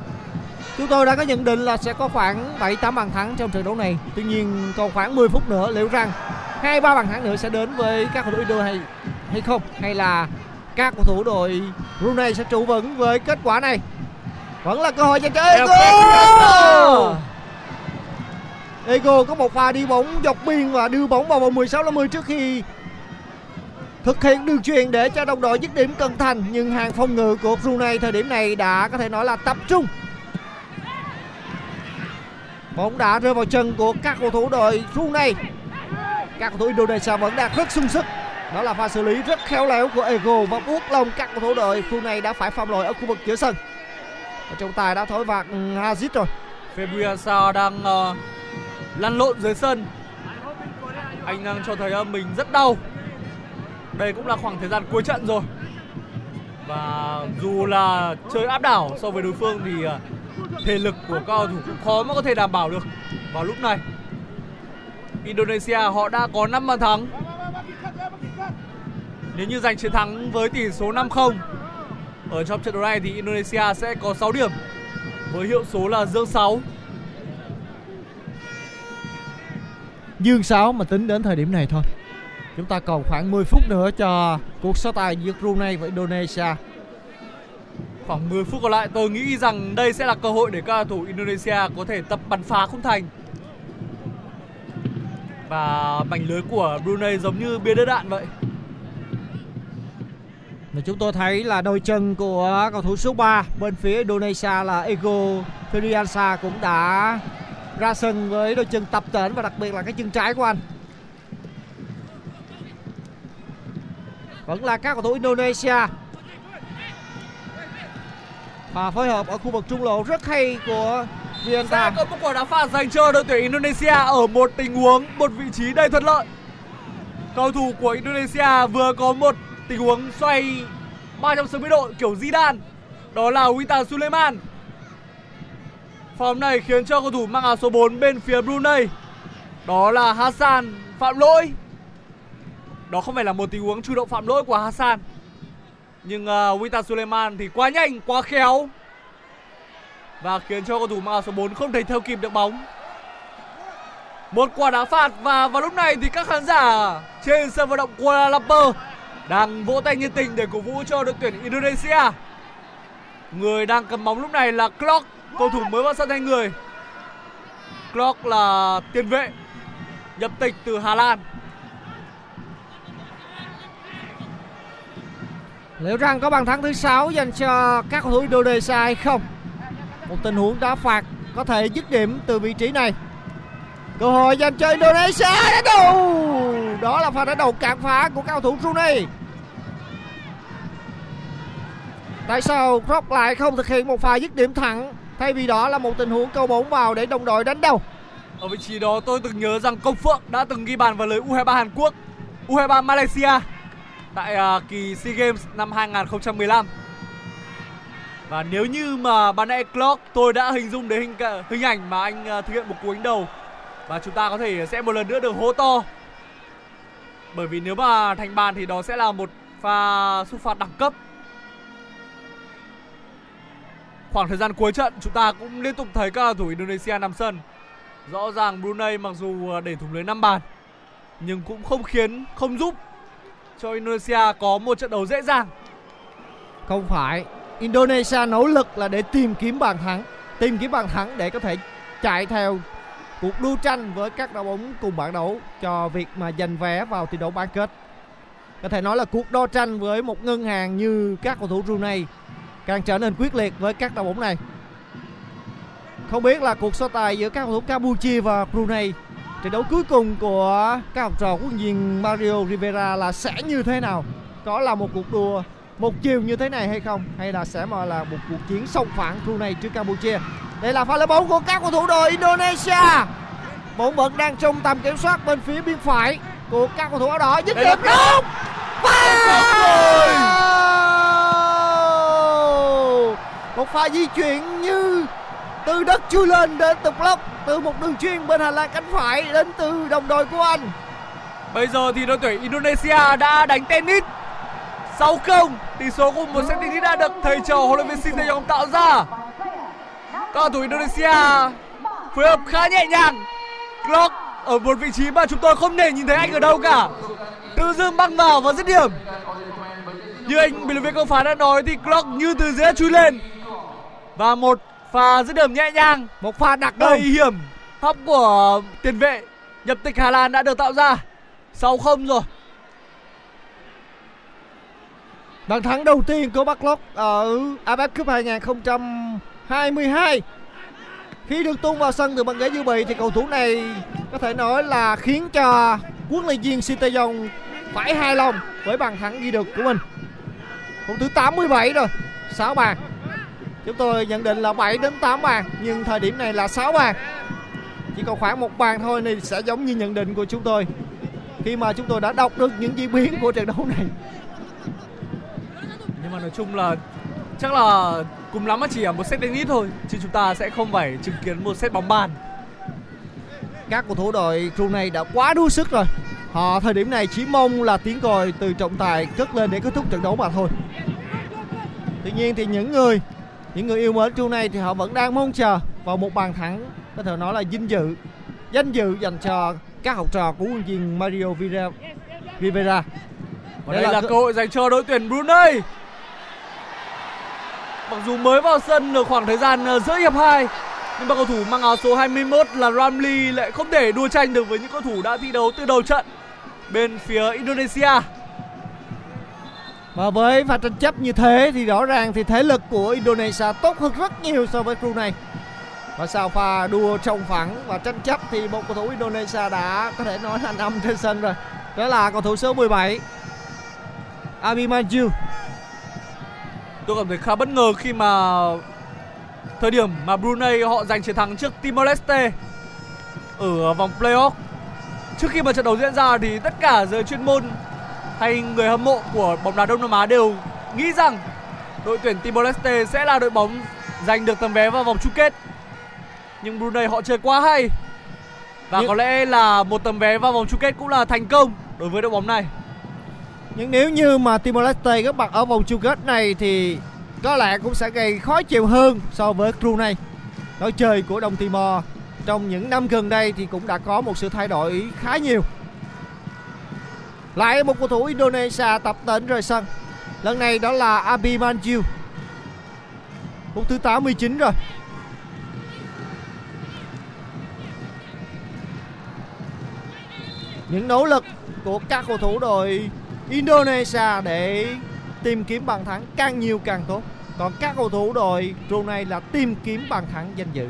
Chúng tôi đã có nhận định là sẽ có khoảng 7-8 bàn thắng trong trận đấu này. Tuy nhiên còn khoảng 10 phút nữa liệu rằng hai ba bàn thắng nữa sẽ đến với các cầu thủ Indo hay hay không hay là các cầu thủ đội Brunei sẽ trụ vững với kết quả này. Vẫn là cơ hội cho Ego. Ego. Ego có một pha đi bóng dọc biên và đưa bóng vào vòng 16 50 trước khi thực hiện đường truyền để cho đồng đội dứt điểm cận thành nhưng hàng phòng ngự của Brunei thời điểm này đã có thể nói là tập trung. Bóng đã rơi vào chân của các cầu thủ đội Brunei. Các cầu thủ Indonesia vẫn đang rất sung sức. Đó là pha xử lý rất khéo léo của Ego và buốt lông các cầu thủ đội Brunei đã phải phạm lỗi ở khu vực giữa sân. Và trọng tài đã thổi phạt Hazit rồi. Febriasa đang uh, lăn lộn dưới sân. Anh đang cho thấy ờ, mình rất đau. Đây cũng là khoảng thời gian cuối trận rồi. Và dù là chơi áp đảo so với đối phương thì ờ, thể lực của các cầu thủ cũng khó mà có thể đảm bảo được vào lúc này. Indonesia họ đã có 5 bàn thắng. Nếu như giành chiến thắng với tỷ số 5-0 ở trong trận đấu này thì Indonesia sẽ có 6 điểm với hiệu số là dương 6. Dương 6 mà tính đến thời điểm này thôi. Chúng ta còn khoảng 10 phút nữa cho cuộc so tài giữa Brunei và Indonesia. Khoảng 10 phút còn lại tôi nghĩ rằng đây sẽ là cơ hội để các cầu thủ Indonesia có thể tập bắn phá khung thành. Và mảnh lưới của Brunei giống như bia đỡ đạn vậy. Và chúng tôi thấy là đôi chân của cầu thủ số 3 bên phía Indonesia là Ego Feriansa cũng đã ra sân với đôi chân tập tễnh và đặc biệt là cái chân trái của anh. Vẫn là các cầu thủ Indonesia. Và phối hợp ở khu vực trung lộ rất hay của Sẽ Vianta. có một quả đá phạt dành cho đội tuyển Indonesia ở một tình huống, một vị trí đầy thuận lợi. Cầu thủ của Indonesia vừa có một tình huống xoay 360 độ kiểu Zidane. Đó là Witan Suleiman. Pha bóng này khiến cho cầu thủ mang áo số 4 bên phía Brunei. Đó là Hassan phạm lỗi. Đó không phải là một tình huống chủ động phạm lỗi của Hassan. Nhưng à, uh, Wita Suleiman thì quá nhanh, quá khéo và khiến cho cầu thủ mang áo số 4 không thể theo kịp được bóng. Một quả đá phạt và vào lúc này thì các khán giả trên sân vận động Kuala Lumpur đang vỗ tay nhiệt tình để cổ vũ cho đội tuyển Indonesia. Người đang cầm bóng lúc này là Clock, cầu thủ mới vào sân thay người. Clock là tiền vệ nhập tịch từ Hà Lan. Liệu rằng có bàn thắng thứ sáu dành cho các cầu thủ Indonesia hay không? Một tình huống đá phạt có thể dứt điểm từ vị trí này. Cơ hội dành cho Indonesia đá đầu. Đó là pha đá đầu cản phá của cao thủ Brunei. Tại sao Rock lại không thực hiện một pha dứt điểm thẳng thay vì đó là một tình huống câu bóng vào để đồng đội đánh đầu? Ở vị trí đó tôi từng nhớ rằng Công Phượng đã từng ghi bàn vào lưới U23 Hàn Quốc, U23 Malaysia tại uh, kỳ SEA Games năm 2015. Và nếu như mà ban nãy clock tôi đã hình dung đến hình hình ảnh mà anh uh, thực hiện một cú đánh đầu và chúng ta có thể sẽ một lần nữa được hô to. Bởi vì nếu mà thành bàn thì đó sẽ là một pha sút phạt đẳng cấp. Khoảng thời gian cuối trận chúng ta cũng liên tục thấy các cầu thủ Indonesia nằm sân. Rõ ràng Brunei mặc dù à, để thủng lưới 5 bàn nhưng cũng không khiến không giúp cho Indonesia có một trận đấu dễ dàng. Không phải. Indonesia nỗ lực là để tìm kiếm bàn thắng, tìm kiếm bàn thắng để có thể chạy theo cuộc đua tranh với các đội bóng cùng bảng đấu cho việc mà giành vé vào thi đấu bán kết. Có thể nói là cuộc đo tranh với một ngân hàng như các cầu thủ Brunei càng trở nên quyết liệt với các đội bóng này. Không biết là cuộc so tài giữa các cầu thủ Campuchia và Brunei trận đấu cuối cùng của các học trò huấn viên Mario Rivera là sẽ như thế nào? Có là một cuộc đua một chiều như thế này hay không? Hay là sẽ mà là một cuộc chiến song phản Brunei trước Campuchia? Đây là pha lấy bóng của các cầu thủ đội Indonesia. Bóng vẫn đang trong tầm kiểm soát bên phía biên phải của các cầu thủ áo đỏ. Dứt điểm đúng. Wow! Một pha di chuyển như từ đất chui lên đến từ block từ một đường chuyên bên hành lang cánh phải đến từ đồng đội của anh. Bây giờ thì đội tuyển Indonesia đã đánh tennis 6-0 Tỷ số của một set tennis đã được thầy trò huấn luyện viên Shin Tae-yong tạo ra. Các cầu thủ Indonesia phối hợp khá nhẹ nhàng. Clock ở một vị trí mà chúng tôi không thể nhìn thấy anh ở đâu cả. Tự dưng băng vào và dứt điểm. Như anh bình luận viên công phán đã nói thì Clock như từ dưới chui lên. Và một pha dứt điểm nhẹ nhàng một pha đặc đầy hiểm. Hóc của tiền vệ nhập tịch Hà Lan đã được tạo ra 6-0 rồi. Bàn thắng đầu tiên của Bắc Lốc ở AFF Cup 2022 khi được tung vào sân từ băng ghế dự bị thì cầu thủ này có thể nói là khiến cho huấn luyện viên Shin Tae-yong phải hài lòng với bàn thắng ghi được của mình. Phút thứ 87 rồi 6 bàn chúng tôi nhận định là 7 đến 8 bàn nhưng thời điểm này là 6 bàn chỉ còn khoảng một bàn thôi thì sẽ giống như nhận định của chúng tôi khi mà chúng tôi đã đọc được những diễn biến của trận đấu này Nhưng mà nói chung là chắc là cùng lắm chỉ là một set tennis thôi chứ chúng ta sẽ không phải chứng kiến một set bóng bàn. Các cầu thủ đội Brunei đã quá đuối sức rồi. Họ thời điểm này chỉ mong là tiếng còi từ trọng tài cất lên để kết thúc trận đấu mà thôi. Tuy nhiên thì những người những người yêu mến Brunei thì họ vẫn đang mong chờ vào một bàn thắng có thể nói là vinh dự danh dự dành cho các học trò của huấn viên Mario. Rivera. Và đây là cơ hội dành cho đội tuyển Brunei. Mặc dù mới vào sân ở khoảng thời gian ờ, giữa hiệp 2 nhưng mà cầu thủ mang áo số 21 là Ramli lại không thể đua tranh được với những cầu thủ đã thi đấu từ đầu trận bên phía Indonesia. Và với pha tranh chấp như thế thì rõ ràng thì thể lực của Indonesia tốt hơn rất nhiều so với Brunei. Và sau pha đua trong phẳng và tranh chấp thì một cầu thủ Indonesia đã có thể nói là nằm trên sân rồi. Đó là cầu thủ số 17 Abimanyu. Tôi cảm thấy khá bất ngờ khi mà thời điểm mà Brunei họ giành chiến thắng trước Timor Leste ở vòng playoff. Trước khi mà trận đấu diễn ra thì tất cả giới chuyên môn hay người hâm mộ của bóng đá Đông Nam Á đều nghĩ rằng đội tuyển Timor Leste sẽ là đội bóng giành được tấm vé vào vòng chung kết. Nhưng Brunei họ chơi quá hay. Và Nhưng- có lẽ là một tấm vé vào vòng chung kết cũng là thành công đối với đội bóng này. Nhưng nếu như mà Timor Leste góp mặt ở vòng chung kết này thì có lẽ cũng sẽ gây khó chịu hơn so với Brunei. Lối chơi của Đông Timor trong những năm gần đây thì cũng đã có một sự thay đổi khá nhiều. Lại một cầu thủ Indonesia tập tễnh rời sân. Lần này đó là Abimanyu. Phút thứ 89 rồi. Những nỗ lực của các cầu thủ đội Indonesia để tìm kiếm bàn thắng càng nhiều càng tốt. Còn các cầu thủ đội Brunei là tìm kiếm bàn thắng danh dự.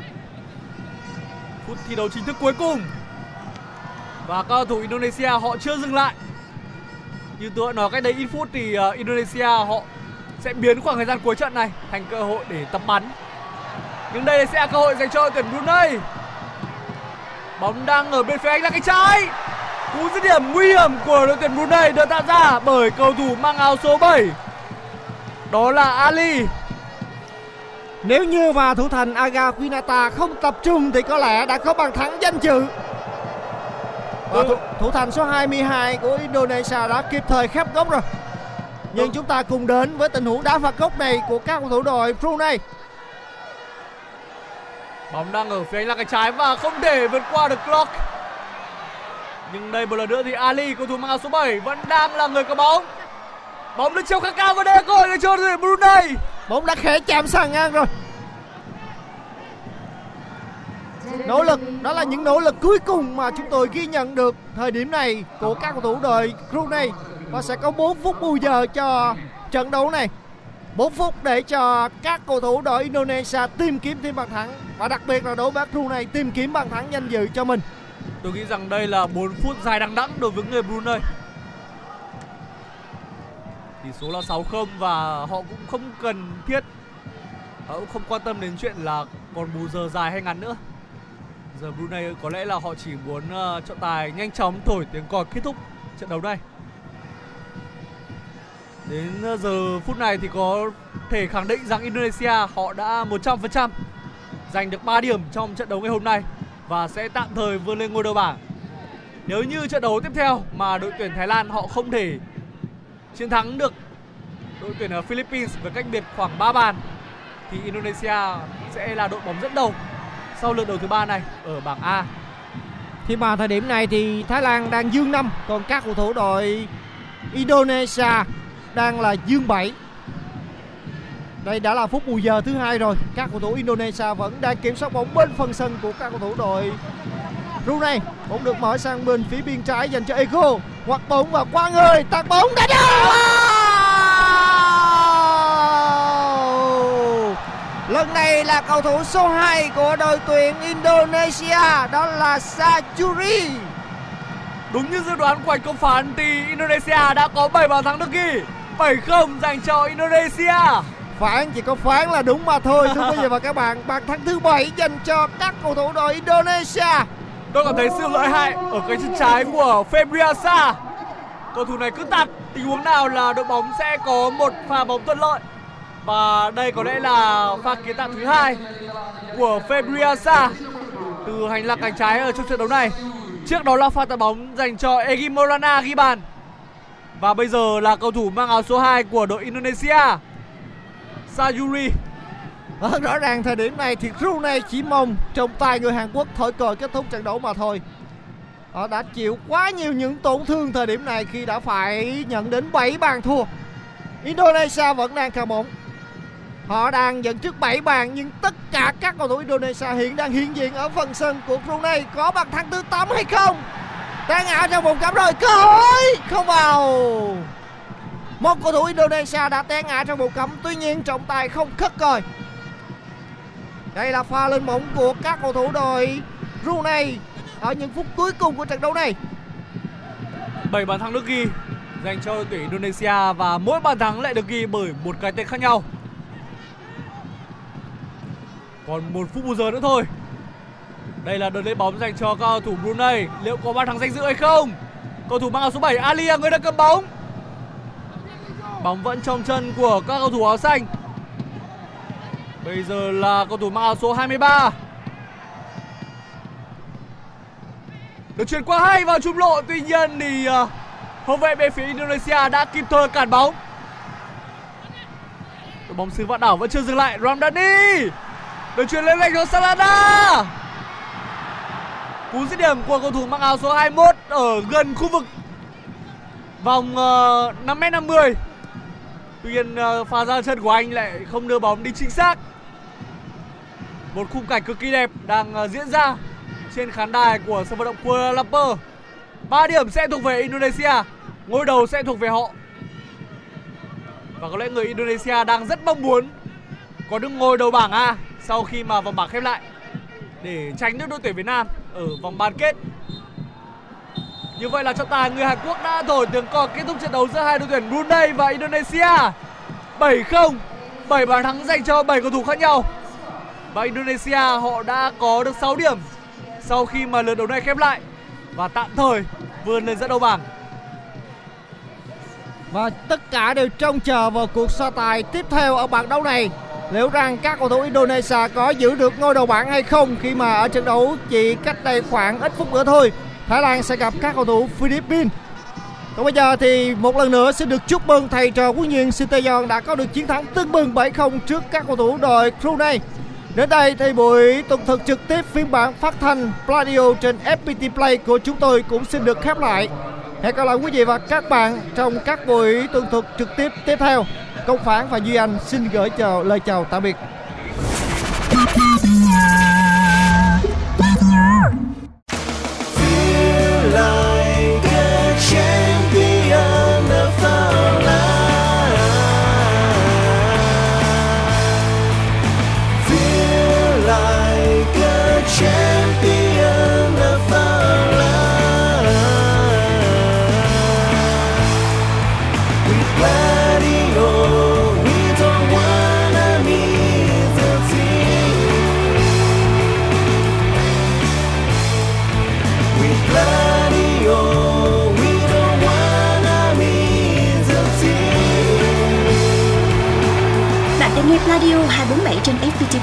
phút thi đấu chính thức cuối cùng và các cầu thủ Indonesia họ chưa dừng lại như tôi đã nói cách đây ít phút thì uh, Indonesia họ sẽ biến khoảng thời gian cuối trận này thành cơ hội để tập bắn. Nhưng đây sẽ là cơ hội dành cho tuyển Brunei. Bóng đang ở bên phía anh là cái trái. Cú dứt điểm nguy hiểm của đội tuyển Brunei được tạo ra bởi cầu thủ mang áo số 7 đó là Ali. Nếu như mà thủ thành Aga Quinata không tập trung thì có lẽ đã có bàn thắng danh dự. Và thủ, thủ thành số 22 của Indonesia đã kịp thời khép góc rồi. Nhưng chúng ta cùng đến với tình huống đá phạt góc này của các cầu thủ đội Brunei. Bóng đang ở phía anh là cái trái và không thể vượt qua được clock. Nhưng đây một lần nữa thì Ali cầu thủ mang áo số 7 vẫn đang là người có bóng. Bóng được treo khá cao và đây là cơ hội để cho Brunei. Bóng đã khẽ chạm sàn ngang rồi. Nỗ lực, đó là những nỗ lực cuối cùng mà chúng tôi ghi nhận được thời điểm này của các cầu thủ đội Brunei và sẽ có 4 phút bù giờ cho trận đấu này. 4 phút để cho các cầu thủ đội Indonesia tìm kiếm thêm bàn thắng và đặc biệt là đối với Brunei tìm kiếm bàn thắng danh dự cho mình. Tôi nghĩ rằng đây là 4 phút dài đằng đẵng đối với người Brunei. Tỷ số là 6-0 và họ cũng không cần thiết họ cũng không quan tâm đến chuyện là còn bù giờ dài hay ngắn nữa. Giờ Brunei có lẽ là họ chỉ muốn uh, trọng tài nhanh chóng thổi tiếng còi kết thúc trận đấu này. Đến ờ, giờ phút này thì có thể khẳng định rằng Indonesia họ đã 100% giành được 3 điểm trong trận đấu ngày hôm nay và sẽ tạm thời vươn lên ngôi đầu bảng. Nếu như trận đấu tiếp theo mà đội tuyển Thái Lan họ không thể chiến thắng được đội tuyển ở Philippines với cách biệt khoảng 3 bàn thì Indonesia sẽ là đội bóng dẫn đầu sau lượt đầu thứ ba này ở bảng A. Thì mà thời điểm này thì Thái Lan đang dương 5 Còn các cầu thủ đội Indonesia đang là dương 7 Đây đã là phút bù giờ thứ hai rồi. Các cầu thủ Indonesia vẫn đang kiểm soát bóng bên phần sân của các cầu thủ đội Brunei. Bóng được mở sang bên phía biên trái dành cho Ego Hoặc bóng và qua người tạt bóng đã đâu Lần này là cầu thủ số 2 của đội tuyển Indonesia Đó là Sajuri Đúng như dự đoán của anh công phán thì Indonesia đã có 7 bàn thắng được ghi. 7-0 dành cho Indonesia. Phán chỉ có phán là đúng mà thôi Thưa quý vị và các bạn Bàn thắng thứ 7 dành cho các cầu thủ đội Indonesia Tôi cảm thấy sự lợi hại ở cái chân trái của Febriasa. cầu thủ này cứ tạt tình huống nào là đội bóng sẽ có một pha bóng thuận lợi và đây có lẽ là pha kiến tạo thứ hai của Febriasa từ hành lang cánh trái ở trong trận đấu này. Trước đó là pha tạt bóng dành cho Egi Morana ghi bàn. Và bây giờ là cầu thủ mang áo số 2 của đội Indonesia. Sayuri Vâng, rõ ràng thời điểm này thì Rooney chỉ mong trong tay người Hàn Quốc thổi còi kết thúc trận đấu mà thôi. Họ đã chịu quá nhiều những tổn thương thời điểm này khi đã phải nhận đến 7 bàn thua. Indonesia vẫn đang cầm bóng. Họ đang dẫn trước 7 bàn nhưng tất cả các cầu thủ Indonesia hiện đang hiện diện ở phần sân của Brunei có bàn thắng thứ 8 hay không? Đang ngã trong vùng cấm rồi, cơ hội không vào. Một cầu thủ Indonesia đã té ngã trong vùng cấm, tuy nhiên trọng tài không khất còi. Đây là pha lên bóng của các cầu thủ đội Brunei ở những phút cuối cùng của trận đấu này. 7 bàn thắng được ghi dành cho đội tuyển Indonesia và mỗi bàn thắng lại được ghi bởi một cái tên khác nhau. Còn một phút bù giờ nữa thôi. Đây là đợt lấy bóng dành cho cao thủ Brunei. Liệu có bàn thắng danh dự hay không? Cầu thủ mang áo số 7 Ali là người đang cầm bóng. Bóng vẫn trong chân của các cầu thủ áo xanh. Bây giờ là cầu thủ mang áo số 23. Được chuyển qua hay vào trung lộ tuy nhiên thì à, hậu vệ bên phía Indonesia đã kịp thời cản bóng. Đội bóng xứ vạn đảo vẫn chưa dừng lại. Ramdani đường chuyển lên lệch cho Salada. Cú dứt điểm của cầu thủ mặc áo số 21 ở gần khu vực vòng ờ, uh, 5m50. Tuy nhiên uh, pha ra chân của anh lại không đưa bóng đi chính xác. Một khung cảnh cực kỳ đẹp đang uh, diễn ra trên khán đài của sân vận động Kuala Lumpur. 3 điểm sẽ thuộc về Indonesia, ngôi đầu sẽ thuộc về họ. Và có lẽ người Indonesia đang rất mong muốn có được ngôi đầu bảng A sau khi mà vòng bảng khép lại để tránh được đội tuyển Việt Nam ở vòng bán kết. Như vậy là trọng tài người Hàn Quốc đã thổi tiếng còi kết thúc trận đấu giữa hai đội tuyển Brunei và Indonesia. 7-0, 7 bàn thắng dành cho 7 cầu thủ khác nhau. Và Indonesia họ đã có được 6 điểm sau khi mà lượt đấu này khép lại và tạm thời vươn lên dẫn đầu bảng. Và tất cả đều trông chờ vào cuộc so tài tiếp theo ở bảng đấu này. Liệu rằng các cầu thủ Indonesia có giữ được ngôi đầu bảng hay không khi mà ở trận đấu chỉ cách đây khoảng ít phút nữa thôi. Thái Lan sẽ gặp các cầu thủ Philippines. Còn bây giờ thì một lần nữa xin được chúc mừng thầy trò huấn luyện Sinteyong đã có được chiến thắng tưng bừng 7-0 trước các cầu thủ đội Brunei. Đến đây thì buổi tuần thực trực tiếp phiên bản phát thanh Pladio trên FPT Play của chúng tôi cũng xin được khép lại. Hẹn gặp lại quý vị và các bạn trong các buổi tương thuật trực tiếp tiếp theo. Công Phán và Duy Anh xin gửi chào, lời chào tạm biệt.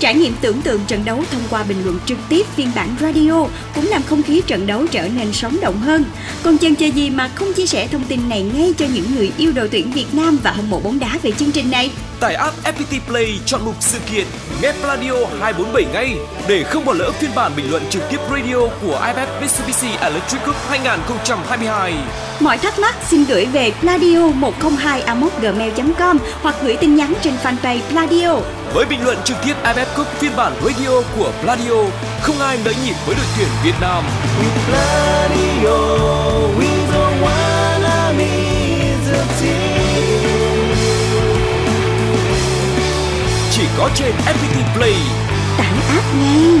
Trải nghiệm tưởng tượng trận đấu thông qua bình luận trực tiếp phiên bản radio cũng làm không khí trận đấu trở nên sống động hơn. Còn chân chơi gì mà không chia sẻ thông tin này ngay cho những người yêu đội tuyển Việt Nam và hâm mộ bóng đá về chương trình này? Tải app FPT Play chọn mục sự kiện Nghe Radio 247 ngay để không bỏ lỡ phiên bản bình luận trực tiếp radio của IFF Mitsubishi Electric Cup 2022. Mọi thắc mắc xin gửi về pladio 102 gmail com hoặc gửi tin nhắn trên fanpage Pladio. Với bình luận trực tiếp AFF Cup phiên bản radio của Pladio, không ai lấy nhịp với đội tuyển Việt Nam. Pladio, we don't wanna. Chỉ có trên FPT Play. Tải app ngay.